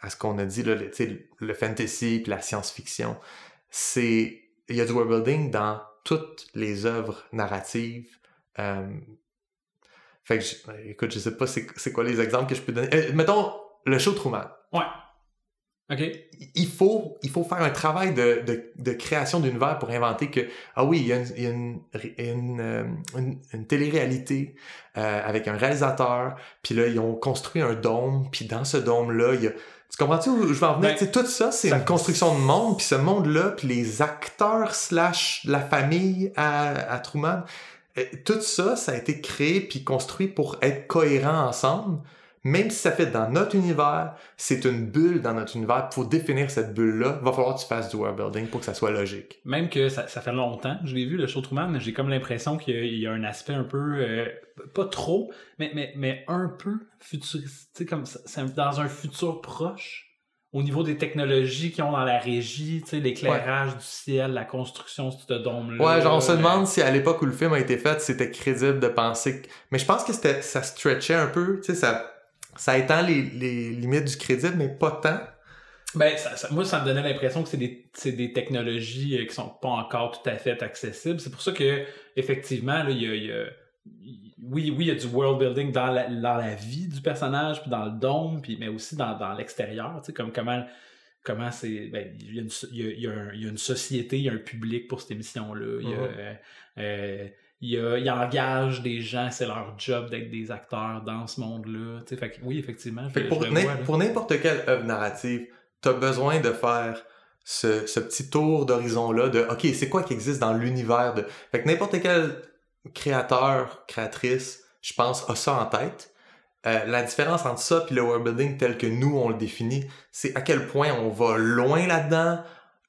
à ce qu'on a dit, là, le, le fantasy puis la science-fiction c'est il y a du world building dans toutes les œuvres narratives. Euh, fait que, je- écoute, je sais pas c'est quoi les exemples que je peux donner. Euh, mettons le show Truman. Ouais. OK. Il faut, il faut faire un travail de, de, de création d'univers pour inventer que, ah oui, il y a une, il y a une, une, euh, une- une télé-réalité euh, avec un réalisateur, puis là, ils ont construit un dôme, puis dans ce dôme-là, il y a... Tu comprends-tu où je vais en venir? Ben, tout ça, c'est une construction de monde, puis ce monde-là, puis les acteurs slash la famille à, à Truman, Et tout ça, ça a été créé puis construit pour être cohérent ensemble. Même si ça fait dans notre univers, c'est une bulle dans notre univers. Pour définir cette bulle-là, va falloir que tu fasses du world building pour que ça soit logique. Même que ça, ça fait longtemps, je l'ai vu le show Truman, mais j'ai comme l'impression qu'il y a- il y, a un aspect un peu, euh, pas trop, mais, mais, mais un peu futuriste, tu sais, comme ça, dans un futur proche. Au niveau des technologies qu'ils ont dans la régie, l'éclairage du ciel, la construction de ce dôme-là. Ouais, genre on se euh, demande si à l'époque où le film a été fait, c'était crédible de penser que... Mais je pense que ça stretchait un peu, tu sais, ça, ça étend les, les limites du crédible, mais pas tant. Ben, ça, ça- moi, ça me donnait l'impression que c'est des, technologies euh, qui sont pas encore tout à fait accessibles. C'est pour ça que, effectivement, là, il y a, y oui, oui, il y a du world building dans la, dans la vie du personnage, puis dans le dôme, puis, mais aussi dans, dans l'extérieur, tu sais, comme comment, comment c'est, ben, il y, a une, so- il y a- il y a un- il y a une société, il y a un public pour cette émission-là. Il y a, euh, il, y a- il engage des gens, c'est leur job d'être des acteurs dans ce monde-là. Fait que, oui, effectivement. Fait pour, je n'importe quelle œuvre narrative, t'as besoin de faire ce, ce petit tour d'horizon-là de OK, c'est quoi qui existe dans l'univers de. Fait que n'importe quel créateur, créatrice, je pense, a ça en tête. Euh, la différence entre ça et le world building tel que nous on le définit, c'est à quel point on va loin là-dedans,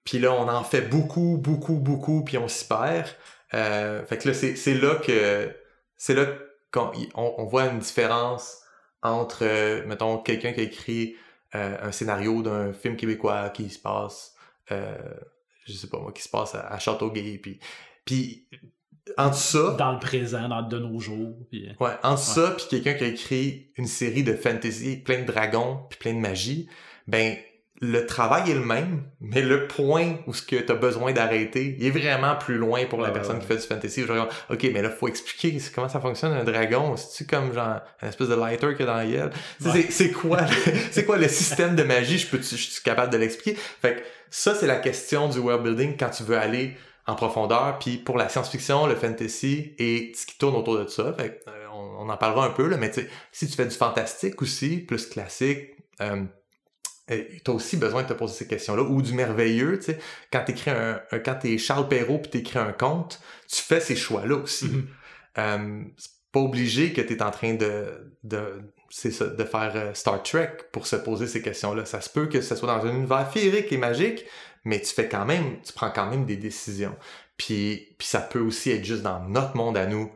puis là on en fait beaucoup, beaucoup, beaucoup, puis on s'y perd. Euh, fait que là c'est c'est là que c'est là qu'on on, on voit une différence entre, euh, mettons, quelqu'un qui a écrit euh, un scénario d'un film québécois qui se passe, euh, je sais pas moi, qui se passe à, à Châteauguay, puis, puis entre ça, dans le présent, dans de nos jours. Puis... euh, ouais, entre ça, puis quelqu'un qui a écrit une série de fantasy, plein de dragons, puis plein de magie, ben le travail est le même, mais le point où ce que t'as besoin d'arrêter, il est vraiment plus loin pour la Ouais, personne qui fait du fantasy. Genre, ok, mais là, faut expliquer comment ça fonctionne un dragon. C'est-tu comme genre un espèce de lighter a dans la gueule? Tu Ouais. C'est quoi, c'est quoi le système de magie? Je peux, je suis capable de l'expliquer? Fait que ça, c'est la question du world building quand tu veux aller en profondeur. Puis pour la science-fiction, le fantasy et ce qui tourne autour de ça. Fait que, euh, on, on en parlera un peu, là, mais tu si tu fais du fantastique aussi, plus classique, euh, tu as aussi besoin de te poser ces questions-là, ou du merveilleux, tu sais, quand t'écris un, un- quand t'es Charles Perrault puis t'écris un conte, tu fais ces choix-là aussi. Mhm. Euh, c'est pas obligé que t'es en train de, de, ça, de faire euh, Star Trek pour se poser ces questions-là. Ça se peut que ce soit dans un univers féerique et magique, mais tu fais quand même, tu prends quand même des décisions. Puis, puis ça peut aussi être juste dans notre monde à nous,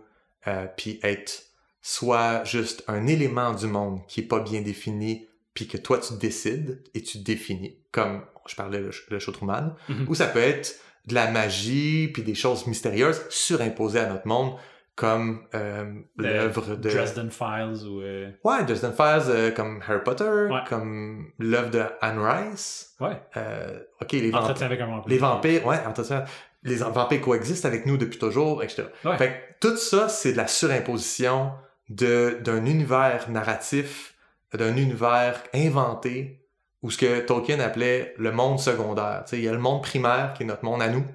euh, puis être soit juste un élément du monde qui est pas bien défini, puis que toi tu décides et tu définis, comme je parlais le, le show Truman, Mhm. ou ça peut être de la magie puis des choses mystérieuses surimposées à notre monde, comme euh, l'œuvre de Dresden Files ou. euh, ouais Dresden Files, euh, comme Harry Potter, Ouais. comme l'œuvre de Anne Rice, Ouais. euh, ok les vampires, avec un vampire. les vampires, ouais, entretien- les vampires coexistent avec nous depuis toujours, etc. Ouais. Fait que tout ça, c'est de la surimposition de, d'un univers narratif, d'un univers inventé, ou ce que Tolkien appelait le monde secondaire. Tu sais, il y a le monde primaire qui est notre monde à nous,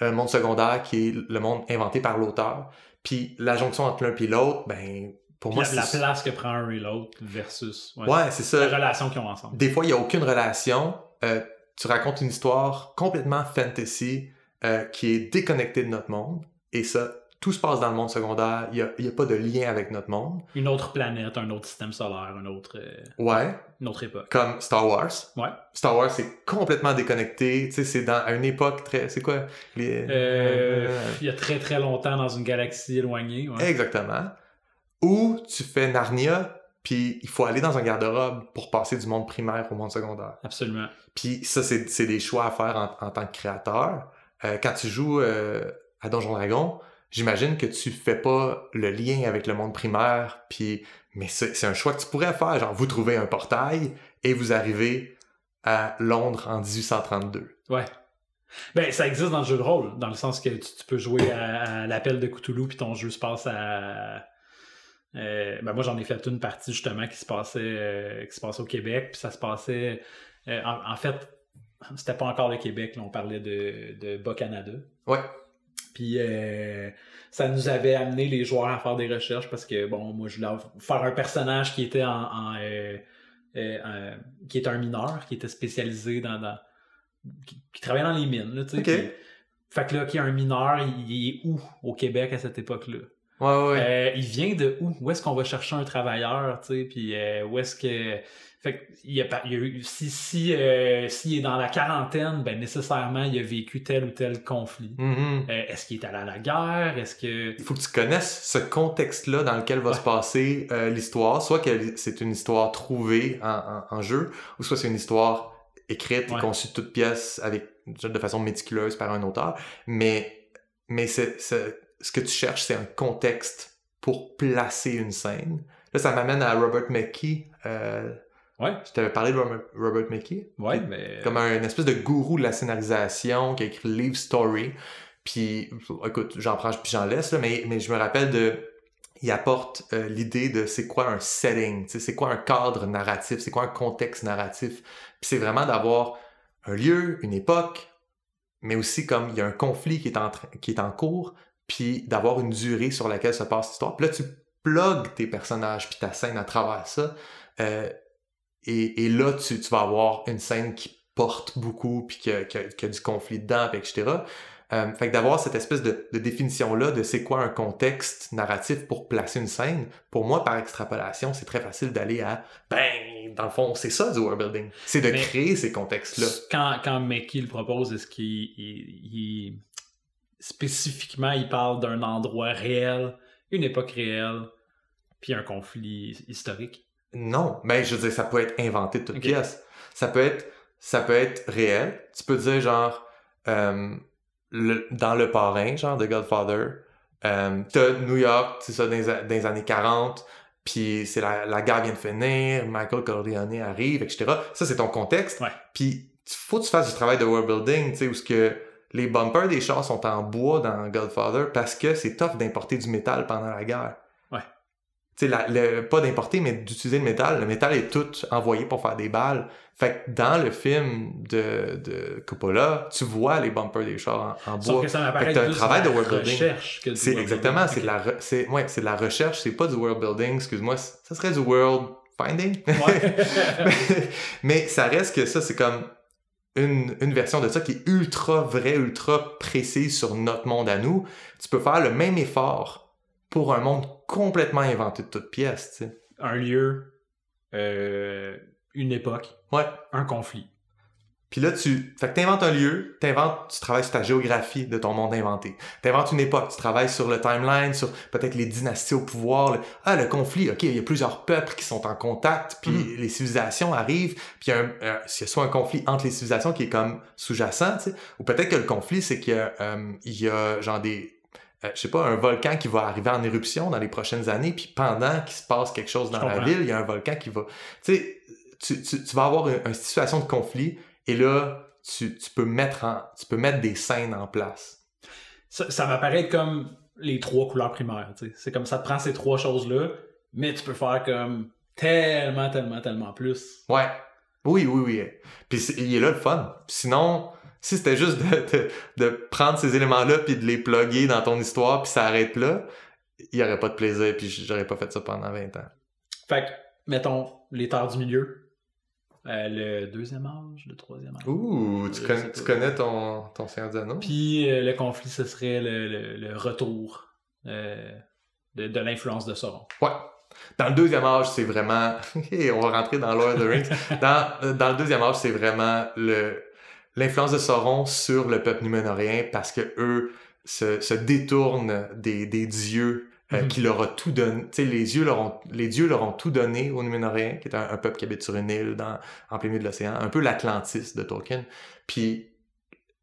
le monde secondaire qui est le monde inventé par l'auteur. Puis la jonction entre l'un et l'autre, ben, pour Puis moi, la, c'est... la place que prend un et l'autre versus. Ouais. Ouais, c'est ça. La relation qu'ils ont ensemble. Des fois, il n'y a aucune relation. Euh, tu racontes une histoire complètement fantasy euh, qui est déconnectée de notre monde. Et ça, tout se passe dans le monde secondaire. Il n'y a, pas de lien avec notre monde. Une autre planète, un autre système solaire, une autre, euh, Ouais, une autre époque. comme Star Wars. Ouais. Star Wars, c'est complètement déconnecté. Tu sais, c'est dans à une époque très... C'est quoi? Les... Euh, il y a très très longtemps dans une galaxie éloignée. ouais. Exactement. Ou tu fais Narnia, puis il faut aller dans un garde-robe pour passer du monde primaire au monde secondaire. Absolument. Puis ça, c'est c'est des choix à faire en, en tant que créateur. Euh, quand tu joues euh, à Donjon Dragon, j'imagine que tu fais pas le lien avec le monde primaire, puis mais c'est un choix que tu pourrais faire. Genre, vous trouvez un portail et vous arrivez à Londres en 1832. Ouais. Ben, ça existe dans le jeu de rôle, dans le sens que tu, tu peux jouer à, à l'appel de Cthulhu, puis ton jeu se passe à. euh, ben moi, j'en ai fait une partie justement qui se passait, euh, qui se passait au Québec, puis ça se passait. euh, en, en fait, c'était pas encore le Québec, là, on parlait de, de Bas-Canada. Ouais. Puis euh, ça nous avait amené les joueurs à faire des recherches parce que, bon, moi, je voulais faire un personnage qui était en. en, euh, euh, qui était un mineur, qui était spécialisé dans. dans- qui, qui travaillait dans les mines, là, tu sais. Fait que là, qu'il y a un mineur, il, il est où au Québec à cette époque-là? Ouais, ouais. Euh, il vient de où? Où est-ce qu'on va chercher un travailleur, tu sais, puis euh, où est-ce que... Fait il y a, pas- il a eu- si, si, euh, s'il est dans la quarantaine, ben nécessairement, il a vécu tel ou tel conflit. Mhm. Euh, est-ce qu'il est allé à la guerre? Est-ce que... Il faut que tu connaisses ce contexte-là dans lequel va Ouais. se passer euh, l'histoire. Soit que c'est une histoire trouvée en, en- en jeu, ou soit c'est une histoire écrite Ouais. et conçue de toutes pièces avec de façon méticuleuse par un auteur. Mais, mais c'est, c'est- ce que tu cherches, c'est un contexte pour placer une scène. Là, ça m'amène à Robert McKee. Euh, Ouais, je t'avais parlé de Robert, Robert McKee. ouais, Qui- mais... comme un une espèce de gourou de la scénarisation qui a écrit Live Story. Puis, écoute, j'en prends puis j'en laisse, là, mais, mais je me rappelle de. Il apporte euh, l'idée de c'est quoi un setting, c'est quoi un cadre narratif, c'est quoi un contexte narratif. Puis c'est vraiment d'avoir un lieu, une époque, mais aussi comme il y a un conflit qui est en, qui est en cours, puis d'avoir une durée sur laquelle se passe l'histoire. Puis là, tu plugues tes personnages puis ta scène à travers ça. Euh, et, et là, tu, tu vas avoir une scène qui porte beaucoup, puis qui a, qui a- qui a du conflit dedans, puis etc. Euh, fait que d'avoir cette espèce de, de définition-là de c'est quoi un contexte narratif pour placer une scène, pour moi, par extrapolation, c'est très facile d'aller à, ben, dans le fond, c'est ça du world building. C'est de Mais- créer ces contextes-là. Quand, quand Mickey le propose, est-ce qu'il il- il- spécifiquement il parle d'un endroit réel, une époque réelle, puis un conflit historique? Non, mais je veux dire, ça peut être inventé de toutes Ok. pièces. Ça peut être, ça peut être réel. Tu peux dire genre, euh, le- dans le parrain, genre de Godfather, euh, t'as New York, c'est ça, dans les, a- dans les années 40, puis c'est la, la guerre vient de finir, Michael Corleone arrive, etc. Ça, c'est ton contexte. Puis, faut que tu fasses du travail de world building, tu sais, où ce que les bumpers des chars sont en bois dans Godfather parce que c'est tough d'importer du métal pendant la guerre. Ouais. Tu sais, pas d'importer, mais d'utiliser le métal. Le métal est tout envoyé pour faire des balles. Fait que dans le film de, de Coppola, tu vois les bumpers des chars en, en Sauf bois. que ça Fait que un travail de de world building. C'est exactement, c'est de la, c'est, ouais, c'est de la recherche, c'est pas du world building, excuse-moi, ça serait du world finding. Ouais. mais, mais ça reste que ça, c'est comme une, une version de ça qui est ultra vraie, ultra précise sur notre monde à nous. Tu peux faire le même effort pour un monde complètement inventé de toutes pièces, un lieu, euh, une époque, Ouais. un conflit. Puis là, tu. Fait que t'inventes un lieu, t'inventes, tu travailles sur ta géographie de ton monde inventé. T'inventes une époque, tu travailles sur le timeline, sur peut-être les dynasties au pouvoir. le- Ah, le conflit, ok, il y a plusieurs peuples qui sont en contact, puis Mm. les civilisations arrivent, puis il y a, un, euh, il y a soit un conflit entre les civilisations qui est comme sous-jacent, tu sais, ou peut-être que le conflit, c'est qu'il y a, euh, il y a genre des. euh, je sais pas, un volcan qui va arriver en éruption dans les prochaines années, puis pendant qu'il se passe quelque chose dans la ville, il y a un volcan qui va. Tu sais, tu, tu, tu vas avoir une, une situation de conflit, et là, tu, tu peux mettre en, tu peux mettre des scènes en place. Ça, ça m'apparaît comme les trois couleurs primaires. C'est comme ça te prend ces trois choses-là, mais tu peux faire comme tellement, tellement, tellement plus. Ouais. Oui, oui, oui. Puis il est là le fun. Sinon, si c'était juste de, de, de prendre ces éléments-là puis de les plugger dans ton histoire puis ça arrête là, il y aurait pas de plaisir puis j'aurais pas fait ça pendant 20 ans. Fait que, mettons, les terres du milieu, euh, le deuxième âge, le troisième âge. Ouh, tu, tu connais ton, ton Seigneur des Anneaux? Puis euh, le conflit, ce serait le, le- le retour euh, de, de l'influence de Sauron. Ouais. Dans le deuxième âge, c'est vraiment. on va rentrer dans Lord of the Rings. Dans, dans le deuxième âge, c'est vraiment le l'influence de Sauron sur le peuple numénorien parce que eux se, se détournent des, des dieux euh, Mhm. qui leur a tout donné. Tu sais, les, dieux leur ont, les dieux leur ont tout donné aux Numénoriens, qui est un, un peuple qui habite sur une île dans, en plein milieu de l'océan, un peu l'Atlantis de Tolkien. Puis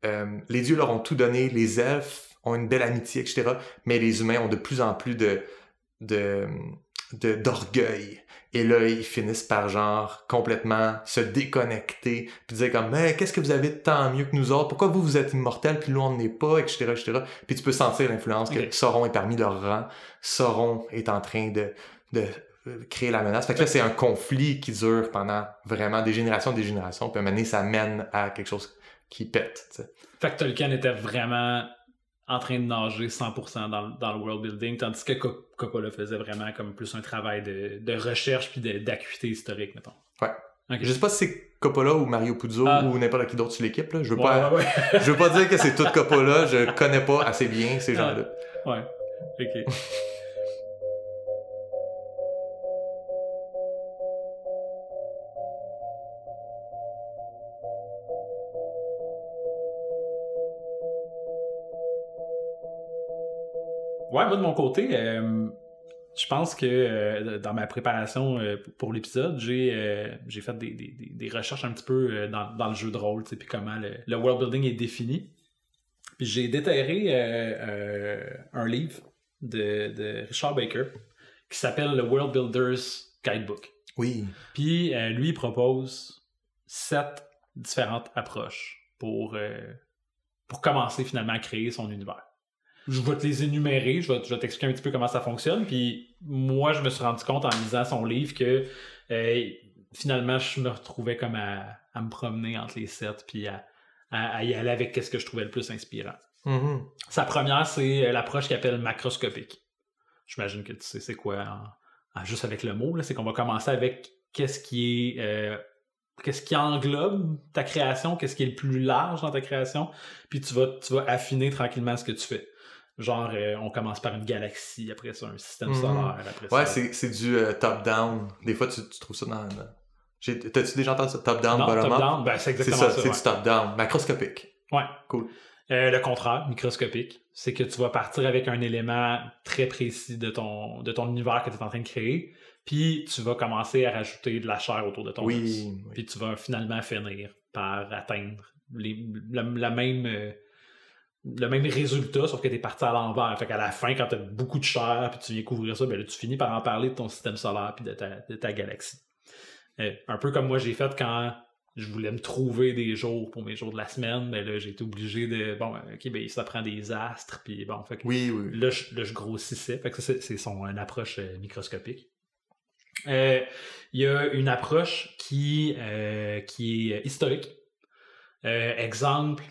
euh, les dieux leur ont tout donné, les elfes ont une belle amitié, etc. Mais les humains ont de plus en plus de de de- d'orgueil. Et là, ils finissent par genre complètement se déconnecter, puis dire comme mais qu'est-ce que vous avez de tant mieux que nous autres? Pourquoi vous vous êtes immortels puis nous on n'est pas, etc., etc. Puis tu peux sentir l'influence que Sauron est parmi leurs rangs. Sauron est en train de de euh, créer la menace. Fait que là, c'est un conflit qui dure pendant vraiment des générations, des générations. Puis à un moment donné, ça mène à quelque chose qui pète. tu sais. Fait que Tolkien était vraiment en train de nager 100% dans, le- dans le world building, tandis que Co- Coppola faisait vraiment comme plus un travail de, de recherche puis d'acuité historique, mettons. Ok. Je sais pas si c'est Coppola ou Mario Puzo Ah. ou n'importe qui d'autre sur l'équipe. là. Je veux Ouais, pas, ouais, ouais. je veux pas dire que c'est tout Coppola. Je connais pas assez bien ces gens-là. Ouais. Ok. Ouais, moi de mon côté, euh, je pense que euh, dans ma préparation euh, pour l'épisode, j'ai j'ai fait des, des- recherches un petit peu dans, dans le jeu de rôle, puis comment le, le world building est défini. Puis j'ai déterré un livre de, de Richard Baker qui s'appelle le World Builder's Guidebook. Oui. Puis lui il propose sept différentes approches pour, pour commencer finalement à créer son univers. Je vais te les énumérer, je vais, je vais t'expliquer un petit peu comment ça fonctionne. Puis moi, je me suis rendu compte en lisant son livre que euh, finalement, je me retrouvais comme à, à me promener entre les sept, puis à, à- à y aller avec ce que je trouvais le plus inspirant. Mhm. Sa première, c'est euh, l'approche qu'il appelle macroscopique. J'imagine que tu sais c'est quoi, en- en- juste avec le mot, c'est qu'on va commencer avec qu'est-ce qui est... euh, Qu'est-ce qui englobe ta création, qu'est-ce qui est le plus large dans ta création, puis tu vas, tu vas affiner tranquillement ce que tu fais. Genre, euh, on commence par une galaxie, après ça, un système Mhm. solaire, après Ouais, ça. c'est c'est du euh, top-down. Des fois, tu, tu trouves ça dans. T'as-tu déjà entendu ça? Top-down, bottom-up? top-down, ben, c'est exactement ça, ça. c'est ouais. du top-down. Macroscopique. Ouais. Cool. Euh, le contraire, microscopique, c'est que tu vas partir avec un élément très précis de ton, de ton univers que tu es en train de créer, puis tu vas commencer à rajouter de la chair autour de ton os. Oui. oui. Puis tu vas finalement finir par atteindre les, la, la même, euh, le même résultat, sauf que tu es parti à l'envers. Fait qu'à la fin, quand tu as beaucoup de chair, puis tu viens couvrir ça, ben là, tu finis par en parler de ton système solaire puis de ta, de ta galaxie. Euh, un peu comme moi j'ai fait quand je voulais me trouver des jours pour mes jours de la semaine, ben là, j'ai été obligé de. Bon, ok, ben ça prend des astres, puis bon, fait que Oui, oui. Là, je, là, je grossissais. Fait que ça, c'est- son une approche euh, microscopique. Euh, Il y a une approche qui, euh, qui est historique. Euh, exemple,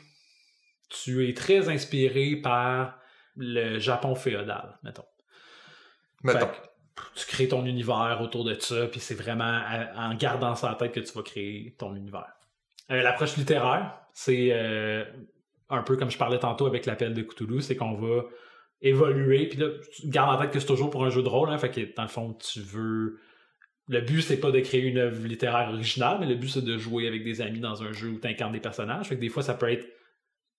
tu es très inspiré par le Japon féodal, mettons. Mettons. Tu crées ton univers autour de ça, puis c'est vraiment à- en gardant ça en tête que tu vas créer ton univers. Euh, L'approche littéraire, c'est euh, un peu comme je parlais tantôt avec l'appel de Cthulhu, c'est qu'on va évoluer, puis là, tu gardes en tête que c'est toujours pour un jeu de rôle, hein, fait que dans le fond, tu veux... Le but, c'est pas de créer une œuvre littéraire originale, mais le but, c'est de jouer avec des amis dans un jeu où tu incarnes des personnages. Fait que des fois, ça peut être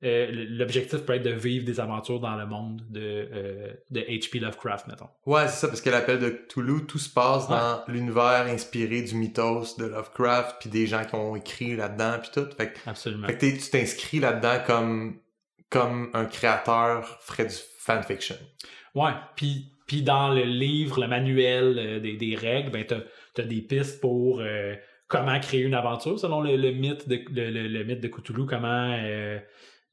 euh, L'objectif peut être de vivre des aventures dans le monde de, euh, de H.P. Lovecraft, mettons. Ouais, c'est ça, parce que l'appel de Cthulhu, tout se passe dans l'univers inspiré du mythos de Lovecraft, puis des gens qui ont écrit là-dedans, puis tout. Fait Absolument. fait que tu t'inscris là-dedans comme, comme un créateur ferait du fanfiction. Ouais, puis puis dans le livre, le manuel euh, des, des règles, ben t'as as des pistes pour comment créer une aventure selon le, le mythe de le, le- le mythe de Cthulhu, comment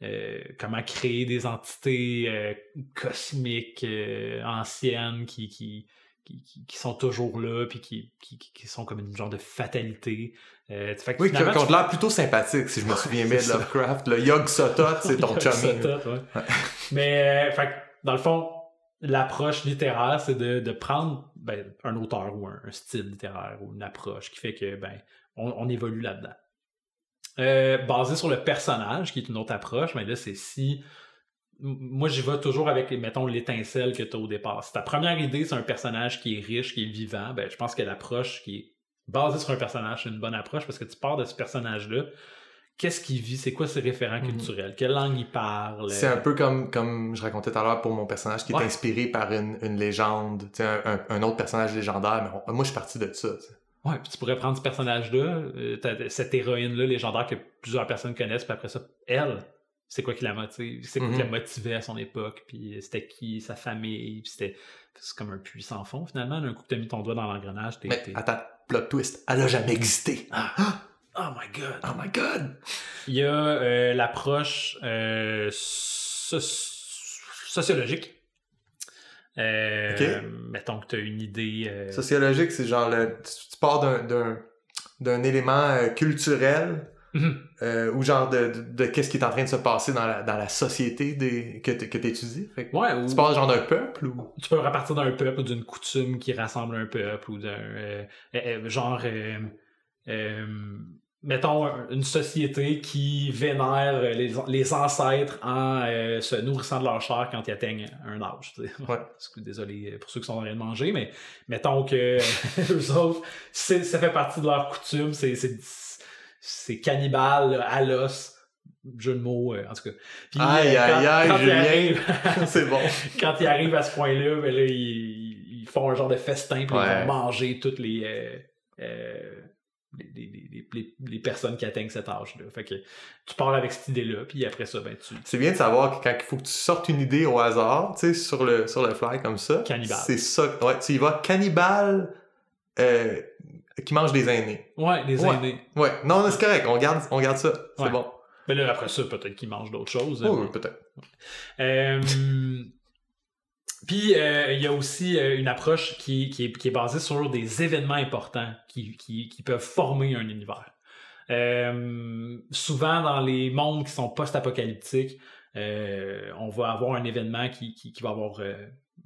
euh, comment créer des entités euh, cosmiques euh, anciennes qui, qui qui, qui- sont toujours là puis qui, qui, qui- sont comme une genre de fatalité. Euh, fait que Oui, qui, ont tu- l'air plutôt sympathique, si je me souviens bien de ça. Lovecraft. Le Yog Sothoth, c'est ton ouais. Mais, fait dans le fond, l'approche littéraire, c'est de, de prendre ben, un auteur ou un, un style littéraire ou une approche qui fait que, ben, on, on évolue là-dedans. Euh, basé sur le personnage, qui est une autre approche, mais là, c'est si. Moi, j'y vais toujours avec, mettons, l'étincelle que tu as au départ. Si ta première idée, c'est un personnage qui est riche, qui est vivant, ben, je pense que l'approche qui est basée sur un personnage, c'est une bonne approche parce que tu pars de ce personnage-là. Qu'est-ce qu'il vit? C'est quoi ses référents Mhm. culturels? Quelle langue il parle? C'est un peu comme, comme je racontais tout à l'heure pour mon personnage qui Ouais. est inspiré par une, une légende, un, un- un autre personnage légendaire, mais on- moi je suis parti de ça. Ouais, puis tu pourrais prendre ce personnage-là, euh, cette héroïne-là légendaire que plusieurs personnes connaissent, puis après ça, elle, c'est quoi qui la motive, c'est quoi qui la Mhm. motivait à son époque, puis euh, c'était qui, sa famille, puis c'était c'est comme un puits sans fond finalement. D'un coup que t'as mis ton doigt dans l'engrenage, t'es. Attends, plot twist, elle a jamais existé. Oh my god! Oh my god! Il y a euh, l'approche euh, so- sociologique. Euh, Ok. Mettons que tu as une idée. euh, Sociologique, c'est genre le, tu, tu pars d'un, d'un, d'un élément euh, culturel Mhm. euh, ou genre de, de, de qu'est-ce qui est en train de se passer dans la, dans la société des, que, tu étudies. Fait que Ouais, ou Tu pars genre d'un peuple ou? tu peux repartir d'un peuple ou d'une coutume qui rassemble un peuple ou d'un. euh, euh, euh, genre. Euh, euh, mettons, une société qui vénère les, les ancêtres en euh, se nourrissant de leur chair quand ils atteignent un âge. tu sais. Ouais. Désolé pour ceux qui sont en train de manger, mais mettons que eux autres, c'est- ça fait partie de leur coutume, c'est- cannibale à l'os. Jeu de mots, euh, en tout cas. Puis, Aïe, euh, aïe, aïe, quand ils Julien. arrivent- c'est bon. quand ils arrivent à ce point-là, ben là, ils, ils font un genre de festin, puis Ouais. ils vont manger toutes les, euh, euh, les, les- les- les- les personnes qui atteignent cet âge-là. Fait que tu pars avec cette idée-là, puis après ça, ben tu... C'est bien de savoir que quand il faut que tu sortes une idée au hasard, tu sais, sur le, sur le fly comme ça. Cannibale. C'est ça. Ouais, tu y vas cannibale euh, qui mange des aînés. Ouais, Ouais. aînés. Ouais, non, c'est correct. On garde, on garde ça. C'est Ouais. bon. Mais là, après ça, peut-être qu'ils mangent d'autres choses. Mais- oui, peut-être. Euh, Puis euh, il y a aussi euh, une approche qui, qui, est, qui est basée sur des événements importants qui, qui, qui peuvent former un univers. Euh, souvent dans les mondes qui sont post-apocalyptiques, on va avoir un événement qui, va avoir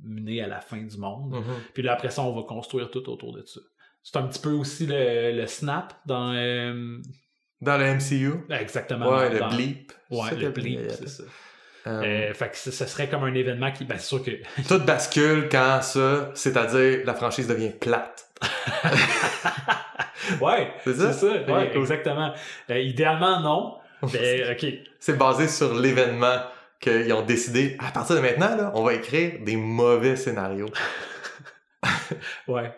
mené à la fin du monde. Mhm. Puis là, après ça, on va construire tout autour de ça. C'est un petit peu aussi le, le snap dans... Dans le MCU. exactement. Ouais, dans- le bleep. Ouais, le bleep, c'est ça. Euh, Euh, fait que ce serait comme un événement qui... Ben, c'est sûr que Tout bascule quand ça, c'est-à-dire la franchise devient plate. Ouais, C'est ça? ça, Ouais, cool. exactement. Euh, idéalement, non. Mais, ok. C'est basé sur l'événement qu'ils ont décidé. À partir de maintenant, là, on va écrire des mauvais scénarios. Ouais.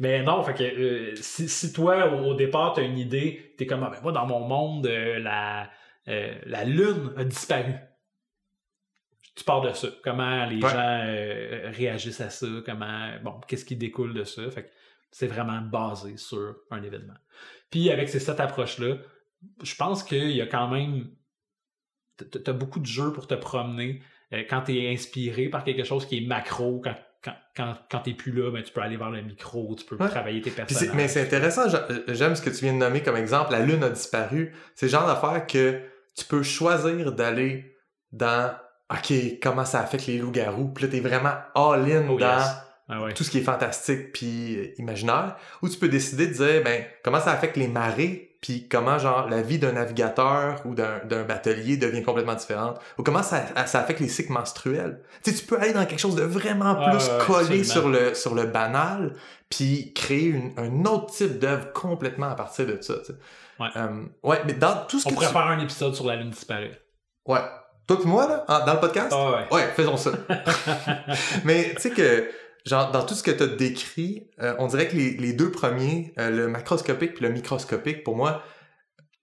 Mais non, fait que euh, si, si toi, au, au départ, t'as une idée, t'es comme, ah, ben, moi, dans mon monde, la, la Lune a disparu. Tu pars de ça. Comment les Ouais. gens euh, réagissent à ça, comment, bon, qu'est-ce qui découle de ça. Fait que c'est vraiment basé sur un événement. Puis avec ces cette approche-là, je pense qu'il y a quand même. t- T'as beaucoup de jeux pour te promener. Euh, quand t'es inspiré par quelque chose qui est macro, quand, quand, quand, quand t'es plus là, ben, tu peux aller vers le micro, tu peux Ouais. travailler tes personnages. mais c'est intéressant, j'a- j'aime ce que tu viens de nommer comme exemple, la Lune a disparu. C'est le genre d'affaire que tu peux choisir d'aller dans OK, comment ça affecte les loups-garous, puis là, t'es vraiment all-in Oh, dans yes. Ah ouais. tout ce qui est fantastique puis euh, imaginaire, ou tu peux décider de dire, ben, comment ça affecte les marées, puis comment, genre, la vie d'un navigateur ou d'un batelier devient complètement différente, ou comment ça, ça affecte les cycles menstruels? Tu sais, tu peux aller dans quelque chose de vraiment Ouais, plus ouais, collé sur le, sur le banal, puis créer une- un autre type d'œuvre complètement à partir de ça, tu sais. Ouais. Euh, ouais, mais dans tout ce On que pourrait tu... faire un épisode sur la Lune disparue. Ouais. Toi puis moi, là, en- dans le podcast? Ah ouais. Ouais, faisons ça. Mais tu sais que, genre, dans tout ce que tu as décrit, euh, on dirait que les, les deux premiers, euh, le macroscopique puis le microscopique, pour moi,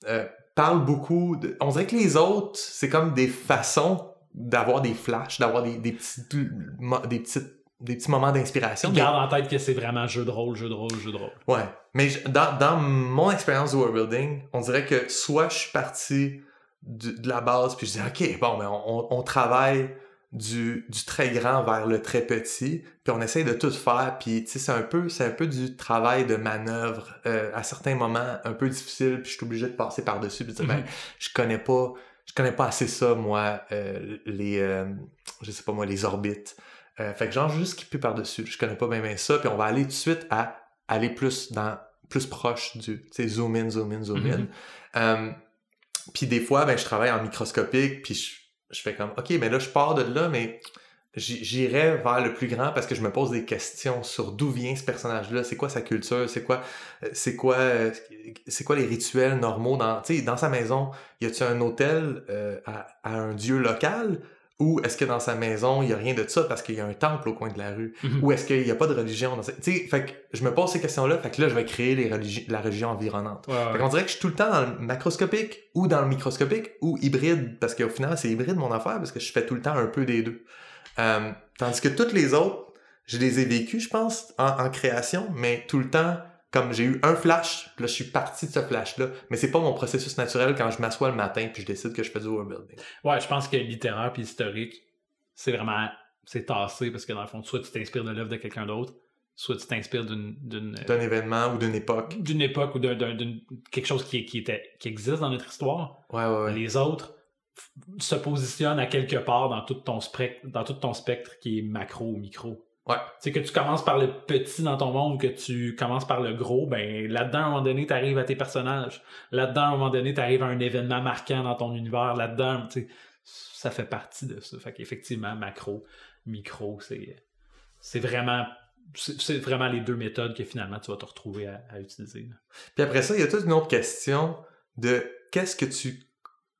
euh, parlent beaucoup. De... On dirait que les autres, c'est comme des façons d'avoir des flashs, d'avoir des, des, petits, des, petites, des petits moments d'inspiration. Mais- gardes en tête que c'est vraiment jeu de rôle, jeu de rôle, jeu de rôle. Ouais. Mais dans, dans mon expérience de world building, on dirait que soit je suis parti du- de la base, puis je dis, OK, bon, mais on, on- on travaille du, du très grand vers le très petit, puis on essaye de tout faire, puis tu sais, c'est un peu, c'est un peu du travail de manœuvre, euh, à certains moments un peu difficile, puis je suis obligé de passer par-dessus, puis de dire, ben, Mhm. je connais pas, je connais pas assez ça, moi, euh, les, euh, je sais pas moi, les orbites. Fait que genre, juste skipper par-dessus, je connais pas bien, bien ça, puis on va aller tout de suite à aller plus dans plus proche du tu sais zoom in zoom in zoom in Mhm. Puis des fois ben je travaille en microscopique puis je, je fais comme ok mais là je pars de là mais j'irai vers le plus grand parce que je me pose des questions sur d'où vient ce personnage là c'est quoi sa culture c'est quoi euh, c'est quoi euh, c'est quoi les rituels normaux dans dans sa maison y a-tu un hôtel euh, à, à un dieu local? Ou est-ce que dans sa maison, il n'y a rien de ça parce qu'il y a un temple au coin de la rue? Mhm. Ou est-ce qu'il n'y a pas de religion dans sa... Tu sais, fait que je me pose ces questions-là, fait que là, je vais créer les religi- la religion environnante. Ouais, ouais. Fait qu'on dirait que je suis tout le temps dans le macroscopique ou dans le microscopique ou hybride, parce qu'au final, c'est hybride mon affaire, parce que je fais tout le temps un peu des deux. Euh, tandis que toutes les autres, je les ai vécues, je pense, en, en création, mais tout le temps, comme j'ai eu un flash, puis là, je suis parti de ce flash-là, mais c'est pas mon processus naturel quand je m'assois le matin puis je décide que je fais du world building. Ouais, je pense que littéraire puis historique, c'est vraiment c'est tassé parce que dans le fond, soit tu t'inspires de l'œuvre de quelqu'un d'autre, soit tu t'inspires d'une d'une D'un événement ou d'une époque. d'une époque ou d'un quelque chose qui, qui était qui existe dans notre histoire. Ouais, ouais, ouais. Les autres se positionnent à quelque part dans tout ton spectre dans tout ton spectre qui est macro ou micro. Ouais. C'est que tu commences par le petit dans ton monde, que tu commences par le gros, ben là-dedans, à un moment donné, tu arrives à tes personnages. Là-dedans, à un moment donné, tu arrives à un événement marquant dans ton univers. Là-dedans, tu sais, ça fait partie de ça. Fait qu'effectivement, macro, micro, c'est c'est vraiment c'est c'est vraiment les deux méthodes que finalement tu vas te retrouver à, à utiliser. là. Puis après ça, il y a toute une autre question de qu'est-ce que tu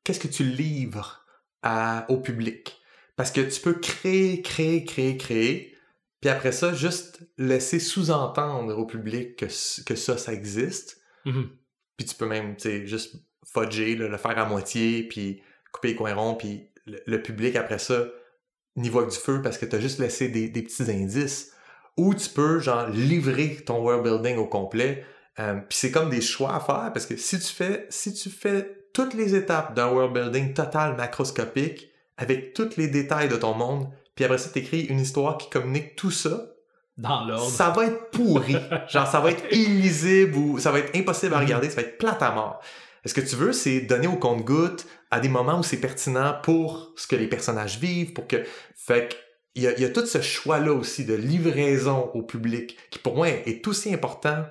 qu'est-ce que tu livres à- au public? Parce que tu peux créer, créer, créer, créer, puis après ça, juste laisser sous-entendre au public que, ça, ça existe. Mhm. Puis tu peux même, tu sais, juste fudger, là, le faire à moitié, puis couper les coins ronds, puis le, le public, après ça, n'y voit que du feu parce que tu as juste laissé des, des petits indices. Ou tu peux, genre, livrer ton world building au complet. Euh, puis c'est comme des choix à faire parce que si tu fais, si tu fais toutes les étapes d'un world building total macroscopique avec tous les détails de ton monde, puis après ça, t'écris une histoire qui communique tout ça, Dans l'ordre. ça va être pourri. Genre, ça va être illisible ou ça va être impossible à Mhm. regarder, ça va être plate à mort. Ce que tu veux, c'est donner au compte-goutte à des moments où c'est pertinent pour ce que les personnages vivent, pour que... Fait que, il y a, il y a tout ce choix-là aussi de livraison au public qui, pour moi, est aussi important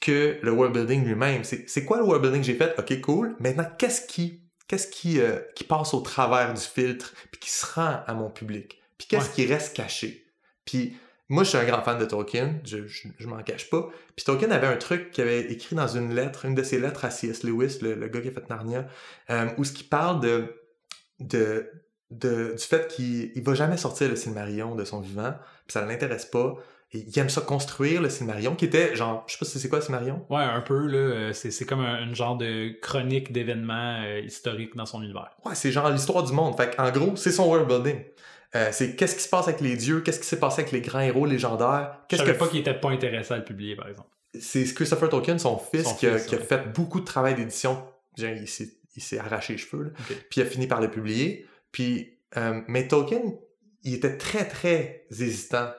que le world building lui-même. C'est c'est quoi le world building que j'ai fait? OK, cool. Maintenant, qu'est-ce qui, qu'est-ce qui, euh, qui passe au travers du filtre puis qui se rend à mon public? Puis qu'est-ce Ouais. qui reste caché? Puis moi, je suis un grand fan de Tolkien, je, je, je m'en cache pas. Puis Tolkien avait un truc qu'il avait écrit dans une lettre, une de ses lettres à C.S. Lewis, le, le gars qui a fait Narnia, euh, où ce qui parle de, de, de- du fait qu'il il va jamais sortir le Silmarillion de son vivant, puis ça ne l'intéresse pas. Et il aime ça construire le Silmarillion, qui était genre, je sais pas si c'est quoi le Silmarillion? Ouais, un peu, là. euh, C'est, c'est comme un, genre de chronique d'événements euh, historiques dans son univers. Ouais, c'est genre l'histoire du monde. Fait en gros, c'est son world building. Euh, c'est qu'est-ce qui se passe avec les dieux, qu'est-ce qui s'est passé avec les grands héros légendaires, Je savais que pas qu'il était pas intéressé à le publier, par exemple. c'est Christopher Tolkien, son fils, Son qui, a, fils, qui a ouais. fait beaucoup de travail d'édition. Il s'est, arraché les cheveux, là. Puis il a fini par le publier. Puis, euh, mais Tolkien, il était très, très hésitant.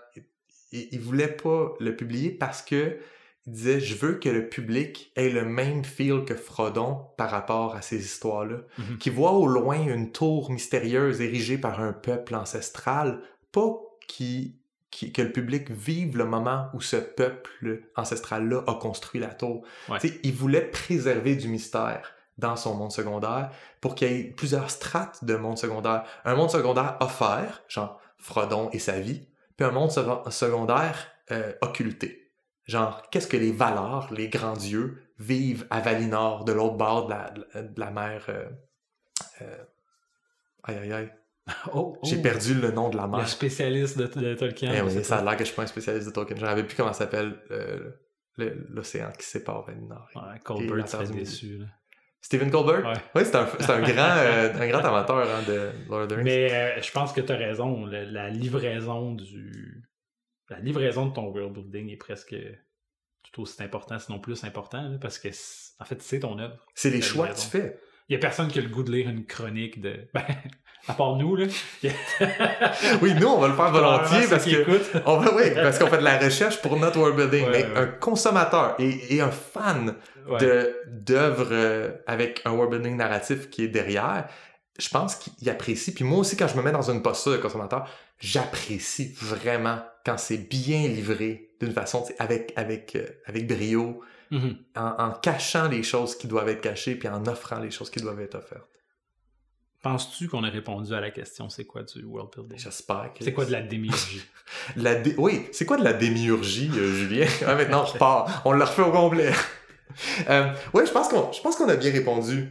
Il, il voulait pas le publier parce que il disait je veux que le public ait le même feel que Frodon par rapport à ces histoires-là, Mhm. qui voit au loin une tour mystérieuse érigée par un peuple ancestral, pas qui, qui- que le public vive le moment où ce peuple ancestral-là a construit la tour. Ouais. Tu sais, Il voulait préserver du mystère dans son monde secondaire pour qu'il y ait plusieurs strates de monde secondaire. Un monde secondaire offert, genre Frodon et sa vie, puis un monde seco- secondaire euh, occulté. Genre, qu'est-ce que les Valars, les grands dieux, vivent à Valinor, de l'autre bord de la, de la- mer. euh, euh, aïe, aïe, aïe. Oh, J'ai perdu le nom de la Le mer. spécialiste de, de Tolkien. Eh je oui, ça a l'air que je suis pas un spécialiste de Tolkien. Je savais plus comment ça s'appelle euh, le- l'océan qui sépare Valinor. Ouais, Colbert serait déçu. Là. Stephen Colbert? Ouais. Oui, c'est un, un grand, euh, un grand amateur hein, de Lord of the Rings. Mais euh, je pense que tu as raison. le- la livraison du. La livraison de ton world building est presque tout aussi important, sinon plus important, là, parce que en fait, c'est ton œuvre. C'est les choix que tu fais. Il y a personne qui a le goût de lire une chronique de. Ben, à part nous, là. Oui, nous, on va le faire volontiers parce que on va, oui, parce qu'on fait de la recherche pour notre world building. Ouais, mais ouais. un consommateur et, et un fan Ouais. de d'œuvres euh, avec un world building narratif qui est derrière, je pense qu'il apprécie. Puis moi aussi, quand je me mets dans une posture de consommateur, j'apprécie vraiment quand c'est bien livré d'une façon, avec, avec, euh, avec brio, Mhm. en, en cachant les choses qui doivent être cachées, puis en offrant les choses qui doivent être offertes. Penses-tu qu'on a répondu à la question c'est quoi du world building? J'espère que... C'est quoi de la démiurgie? La dé- Oui, c'est quoi de la démiurgie, euh, Julien? Ah, maintenant, on repart. On le refait au complet. euh, oui, je pense qu'on je pense qu'on a bien répondu.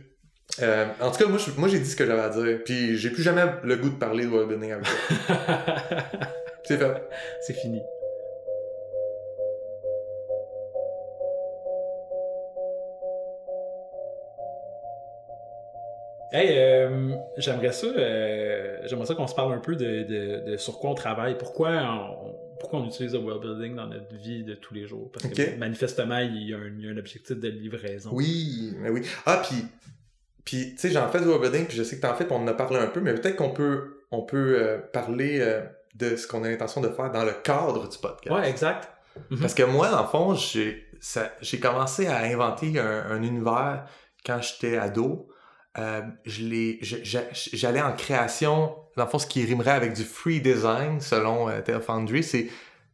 Euh, en tout cas, moi, j'ai dit ce que j'avais à dire. Puis j'ai plus jamais le goût de parler de building avec toi. C'est fait. c'est fini. Hey, euh, j'aimerais ça, euh, j'aimerais ça qu'on se parle un peu de, de, de sur quoi on travaille. Pourquoi on, pourquoi on utilise le world building dans notre vie de tous les jours? Parce que manifestement, il y, a un, il y a un objectif de livraison. Oui, mais oui. Ah, puis, puis tu sais, j'en fais du world building, puis je sais que t'en fais, puis on en a parlé un peu, mais peut-être qu'on peut, on peut euh, parler euh, de ce qu'on a l'intention de faire dans le cadre du podcast. Ouais, exact. Mhm. Parce que moi, dans le fond, j'ai ça- j'ai commencé à inventer un, un univers quand j'étais ado. Euh, J'allais en création, dans le fond, ce qui rimerait avec du free design, selon Tail Foundry, c'est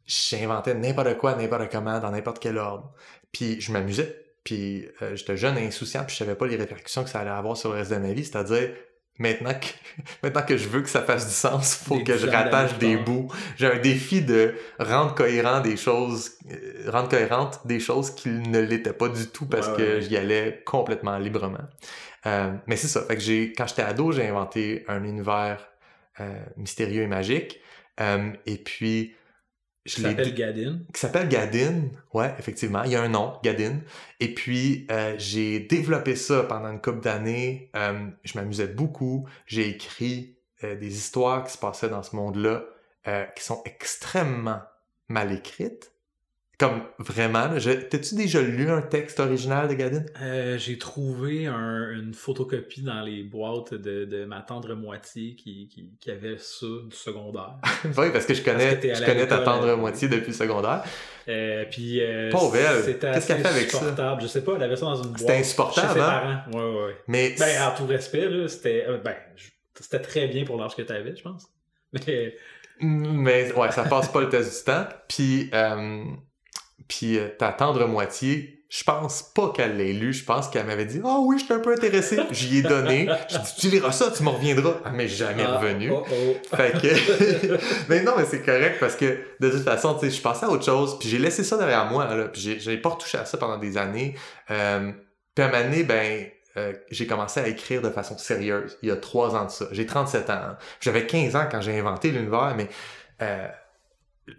j'inventais n'importe quoi, n'importe comment, dans n'importe quel ordre. Puis je m'amusais. Puis euh, j'étais jeune et insouciant, puis je savais pas les répercussions que ça allait avoir sur le reste de ma vie. C'est-à-dire, maintenant que, maintenant que je veux que ça fasse du sens, faut Des que je rattache des bouts. J'ai un défi de rendre cohérent des choses, euh, rendre cohérentes des choses qui ne l'étaient pas du tout parce Ouais, que ouais, j'y allais complètement librement. Euh, mais c'est ça. Fait que j'ai, quand j'étais ado, j'ai inventé un univers euh, mystérieux et magique. Et puis, Qui s'appelle Gadin. qui s'appelle Gadin. Ouais, effectivement, il y a un nom, Gadin. Et puis, euh, j'ai développé ça pendant une couple d'années. Euh, je m'amusais beaucoup. J'ai écrit euh, des histoires qui se passaient dans ce monde-là qui sont extrêmement mal écrites. Comme vraiment, je... t'as-tu déjà lu un texte original de Gadin? Euh, j'ai trouvé un- une photocopie dans les boîtes de, de ma tendre moitié qui, qui, qui avait ça du secondaire. oui, parce que je connais, que je connais ta tendre moitié depuis le secondaire. Euh, puis euh, Pauvre elle. c'était Qu'est-ce qu'elle fait avec ça? Je sais pas, elle avait ça dans une boîte. C'était insupportable, Chez ses hein? parents. Ouais, ouais, ouais. Mais Ben, en tout respect, là, c'était euh, ben, c'était très bien pour l'âge que t'avais, je pense. Mais Mais ouais, ça passe pas le test du temps. Puis, euh, puis euh, ta tendre moitié, je pense pas qu'elle l'ait lu. Je pense qu'elle m'avait dit Ah oui, je suis un peu intéressé. J'y ai donné. J'ai dit Tu liras ça, tu m'en reviendras. Ah, mais jamais Ah, revenu. oh, oh. Fait que. mais non, mais c'est correct parce que de toute façon, tu sais, je passais à autre chose. Puis j'ai laissé ça derrière moi. Là, puis j'ai, pas retouché à ça pendant des années. Euh, puis à un moment donné, ben. euh, j'ai commencé à écrire de façon sérieuse il y a trois ans de ça. J'ai 37 ans. hein. J'avais 15 ans quand j'ai inventé l'univers, mais euh,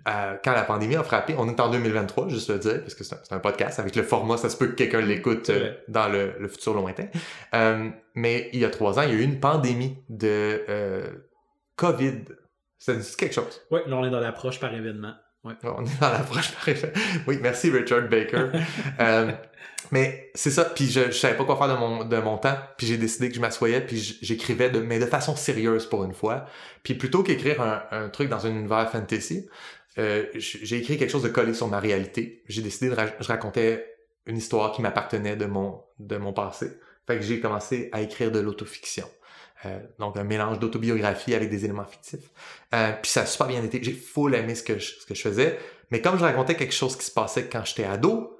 euh, quand la pandémie a frappé, on est en 2023, juste le dire, parce que c'est un, podcast, avec le format, ça se peut que quelqu'un l'écoute euh, dans le, le futur lointain. Euh, mais il y a trois ans, il y a eu une pandémie de euh, COVID. Ça dit quelque chose? Ouais, là, on est dans l'approche par événement. Ouais. On est dans l'approche par effet. Oui, merci Richard Baker. Mais c'est ça, puis je, je savais pas quoi faire de mon, de mon temps, puis j'ai décidé que je m'assoyais, puis j'écrivais, de, mais de façon sérieuse pour une fois. Puis plutôt qu'écrire un, un truc dans un univers fantasy, euh, j'ai écrit quelque chose de collé sur ma réalité. J'ai décidé de ra- je racontais une histoire qui m'appartenait de mon, de mon passé. Fait que j'ai commencé à écrire de l'autofiction. Euh, donc un mélange d'autobiographie avec des éléments fictifs. Euh, puis ça a super bien été. J'ai full aimé ce que, je, ce que je faisais. Mais comme je racontais quelque chose qui se passait quand j'étais ado,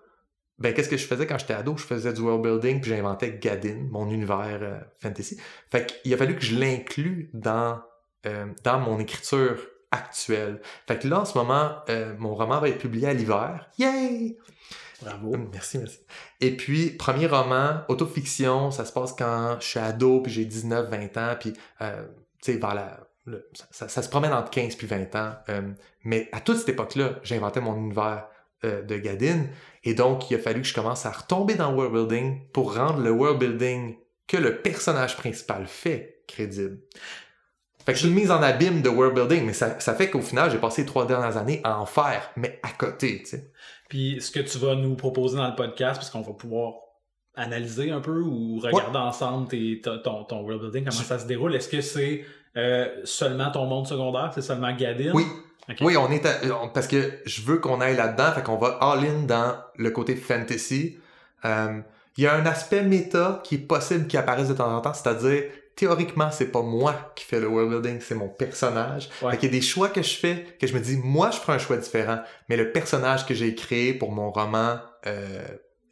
ben qu'est-ce que je faisais quand j'étais ado? Je faisais du world building, puis j'inventais Gadin, mon univers euh, fantasy. Fait qu'il a fallu que je l'inclue dans, dans mon écriture actuelle. Fait que là, en ce moment, euh, mon roman va être publié à l'hiver. Yay! Bravo. Hum, Merci, merci. Et puis, premier roman, autofiction, ça se passe quand je suis ado, puis j'ai 19, 20 ans, puis, euh, tu sais, vers la... le- ça, ça- ça se promène entre 15 puis 20 ans. euh, mais à toute cette époque-là, j'inventais mon univers de Gadin, et donc, il a fallu que je commence à retomber dans le world building pour rendre le world building que le personnage principal fait crédible. Fait que je suis une mise en abîme de world building, mais ça, ça fait qu'au final, j'ai passé les trois dernières années à en faire, mais à côté, tu sais. Puis ce que tu vas nous proposer dans le podcast, parce qu'on va pouvoir analyser un peu ou regarder ensemble tes- ton, ton world building, comment ça se déroule. Est-ce que c'est euh, seulement ton monde secondaire? C'est seulement Gadin? Oui. Oui, on est à- on- parce que je veux qu'on aille là-dedans, fait qu'on va all-in dans le côté fantasy. Euh, Il y a un aspect méta qui est possible qui apparaisse de temps en temps, c'est-à-dire théoriquement c'est pas moi qui fais le world building, c'est mon personnage. Ouais. Fait qu'il y a des choix que je fais que je me dis moi je ferai un choix différent, mais le personnage que j'ai créé pour mon roman euh,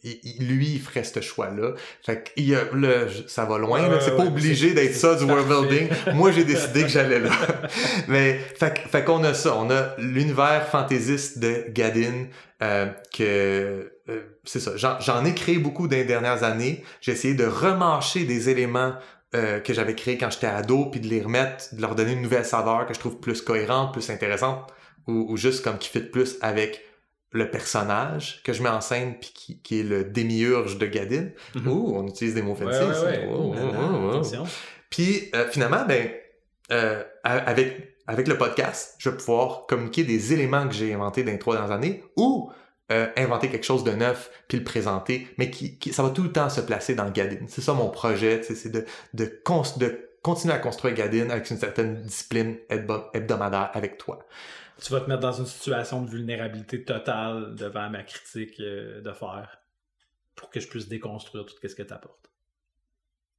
il- il- lui, il ferait ce choix-là. Fait que, il je- ça va loin, Ouais, là. C'est ouais, pas obligé d'être ça, du world parfait. building. Moi, j'ai décidé que j'allais là. Mais, fait, qu'on a ça. On a l'univers fantaisiste de Gadin, euh, que, euh, c'est ça. J'en, j'en ai créé beaucoup dans les dernières années. J'ai essayé de remarcher des éléments euh, que j'avais créés quand j'étais ado, puis de les remettre, de leur donner une nouvelle saveur que je trouve plus cohérente, plus intéressante, ou, ou juste comme qui fit plus avec le personnage que je mets en scène, puis qui, qui est le démiurge de Gadin. Mhm. Ouh, on utilise des mots fancy. ouais, ouais. Puis euh, finalement, ben, euh, avec, avec le podcast, je vais pouvoir communiquer des éléments que j'ai inventés dans les trois dernières années ou euh, inventer quelque chose de neuf puis le présenter, mais qui, qui- ça va tout le temps se placer dans Gadin. C'est ça mon projet, c'est de, de, de continuer à construire Gadin avec une certaine discipline hebdo- hebdomadaire avec toi. Tu vas te mettre dans une situation de vulnérabilité totale devant ma critique euh, de faire pour que je puisse déconstruire tout ce que tu apportes.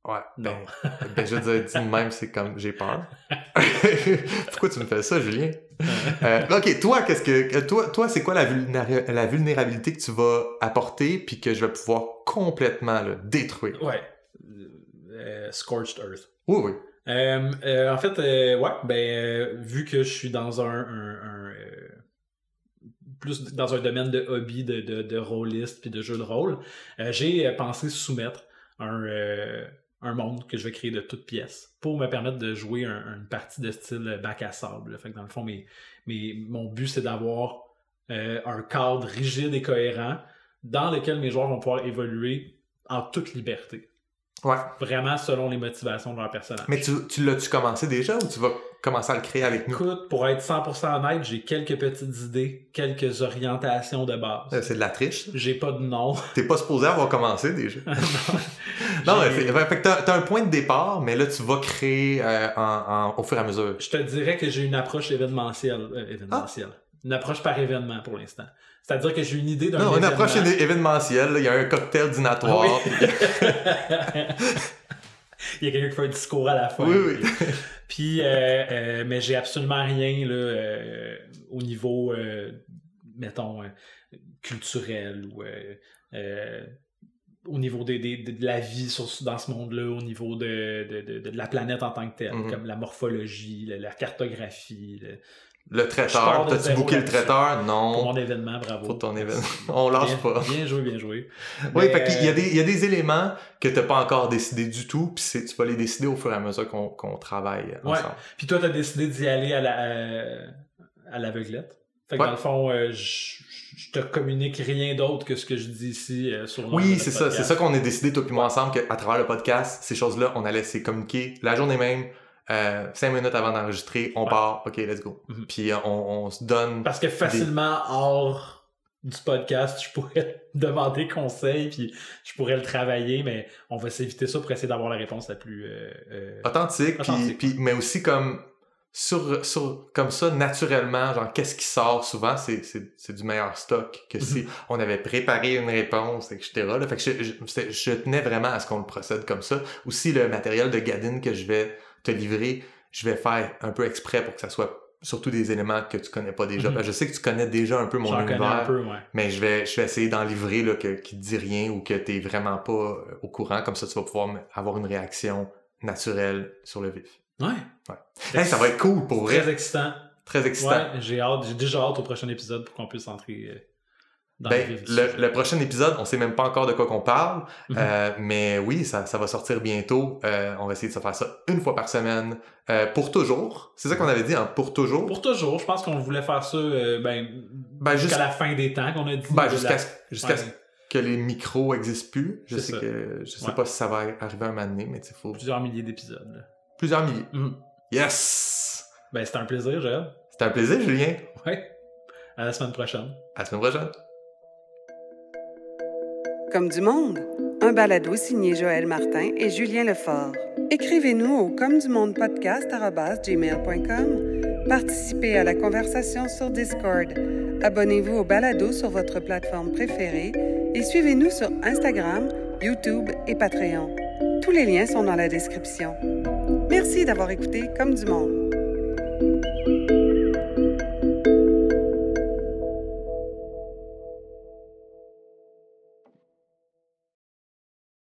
Ouais. Ben, Non. ben, je veux dire, même, c'est comme j'ai peur. Pourquoi tu me fais ça, Julien? Euh, ok, toi, qu'est-ce que. Toi, toi c'est quoi la, vulnéra- la vulnérabilité que tu vas apporter puis que je vais pouvoir complètement là, détruire? Ouais. Euh, Scorched Earth. Oui, oui. Euh, en fait, ouais, ben, vu que je suis dans un, un- un, plus dans un domaine de hobby, de, de, de rôliste puis de jeu de rôle, j'ai pensé soumettre un, euh, un monde que je vais créer de toutes pièces pour me permettre de jouer un- une partie de style bac à sable. Fait que dans le fond, mes, mes- mon but, c'est d'avoir euh, un cadre rigide et cohérent dans lequel mes joueurs vont pouvoir évoluer en toute liberté. Ouais. Vraiment selon les motivations de leur personnage. Mais tu, tu l'as-tu commencé déjà ou tu vas commencer à le créer avec nous? Écoute, pour être 100% honnête, j'ai quelques petites idées, quelques orientations de base. Euh, C'est de la triche. J'ai pas de nom. T'es pas supposé avoir commencé déjà. Non, c'est- fait que t'as, un point de départ, mais là, tu vas créer euh, en, en- au fur et à mesure. Je te dirais que j'ai une approche événementielle. euh, événementielle. Une approche par événement pour l'instant. C'est-à-dire que j'ai une idée d'un Non, une approche événementielle, là, il y a un cocktail dînatoire. Ah oui. Il y a quelqu'un qui fait un discours à la fin. Oui, oui. Puis, euh, euh, mais j'ai absolument rien là, au niveau, mettons, culturel ou euh, au niveau des- de, de la vie sur, dans ce monde-là, au niveau de, de, de- de la planète en tant que telle, Mhm. comme la morphologie, la, la cartographie. le- Le traiteur, de t'as-tu booké le traiteur? Pour Non. mon événement, bravo. Pour ton événement. On lâche bien, pas. Bien joué, bien joué. Oui, Mais, fait qu'il y a euh, des, il y a des éléments que t'as pas encore décidé du tout, puis c'est- tu vas les décider au fur et à mesure qu'on, travaille Ouais. ensemble. Puis toi, t'as décidé d'y aller à, la, euh, à l'aveuglette. Fait que Ouais. dans le fond, euh, je je te communique rien d'autre que ce que je dis ici euh, sur Oui, c'est ça. C'est ça qu'on a décidé, toi et moi, ensemble, qu'à travers le podcast, ces choses-là, on allait se communiquer la journée même, euh, cinq minutes avant d'enregistrer, on Ouais. part, OK, let's go. Mhm. Puis euh, on, on se donne... Parce que facilement, hors du podcast, je pourrais te demander conseil, puis je pourrais le travailler, mais on va s'éviter ça pour essayer d'avoir la réponse la plus... euh, authentique, puis, Authentique. puis- mais aussi comme sur, sur comme ça naturellement genre qu'est-ce qui sort souvent c'est, c'est, c'est du meilleur stock que si Mhm. on avait préparé une réponse etc là. fait que je, je, c'était- je tenais vraiment à ce qu'on le procède comme ça aussi le matériel de Gadin que je vais te livrer je vais faire un peu exprès pour que ça soit surtout des éléments que tu connais pas déjà Mhm. Que je sais que tu connais déjà un peu mon univers un peu, ouais. mais je vais, je vais essayer d'en livrer là, que, qui te dit rien ou que t'es vraiment pas euh, au courant. Comme ça, tu vas pouvoir avoir une réaction naturelle sur le vif. Ouais. Hey, ça va être cool pour vrai. Très excitant. Très excitant. Ouais, j'ai hâte. J'ai déjà hâte au prochain épisode pour qu'on puisse entrer euh, dans Ben, le le, prochain épisode, on sait même pas encore de quoi qu'on parle, Mhm. euh, mais oui, ça, ça va sortir bientôt. Euh, on va essayer de se faire ça une fois par semaine, euh, pour toujours. C'est ça qu'on avait dit, hein, pour toujours. Pour toujours, je pense qu'on voulait faire ça ben, Ben, jusqu'à la fin des temps qu'on a dit. Ben, jusqu'à la- ce Ouais, que les micros existent plus. Je sais ça. que je sais Ouais. pas si ça va arriver un moment donné, mais il faut plusieurs milliers d'épisodes. Plusieurs milliers. Mhm. Yes! Ben, c'était un plaisir, Joël. C'était un plaisir, Julien. Ouais. À la semaine prochaine. À la semaine prochaine. Comme du monde, un balado signé Joël Martin et Julien Lefort. Écrivez-nous au comme du monde. Participez à la conversation sur Discord. Abonnez-vous au balado sur votre plateforme préférée et suivez-nous sur Instagram, YouTube et Patreon. Tous les liens sont dans la description. Merci d'avoir écouté Comme du monde.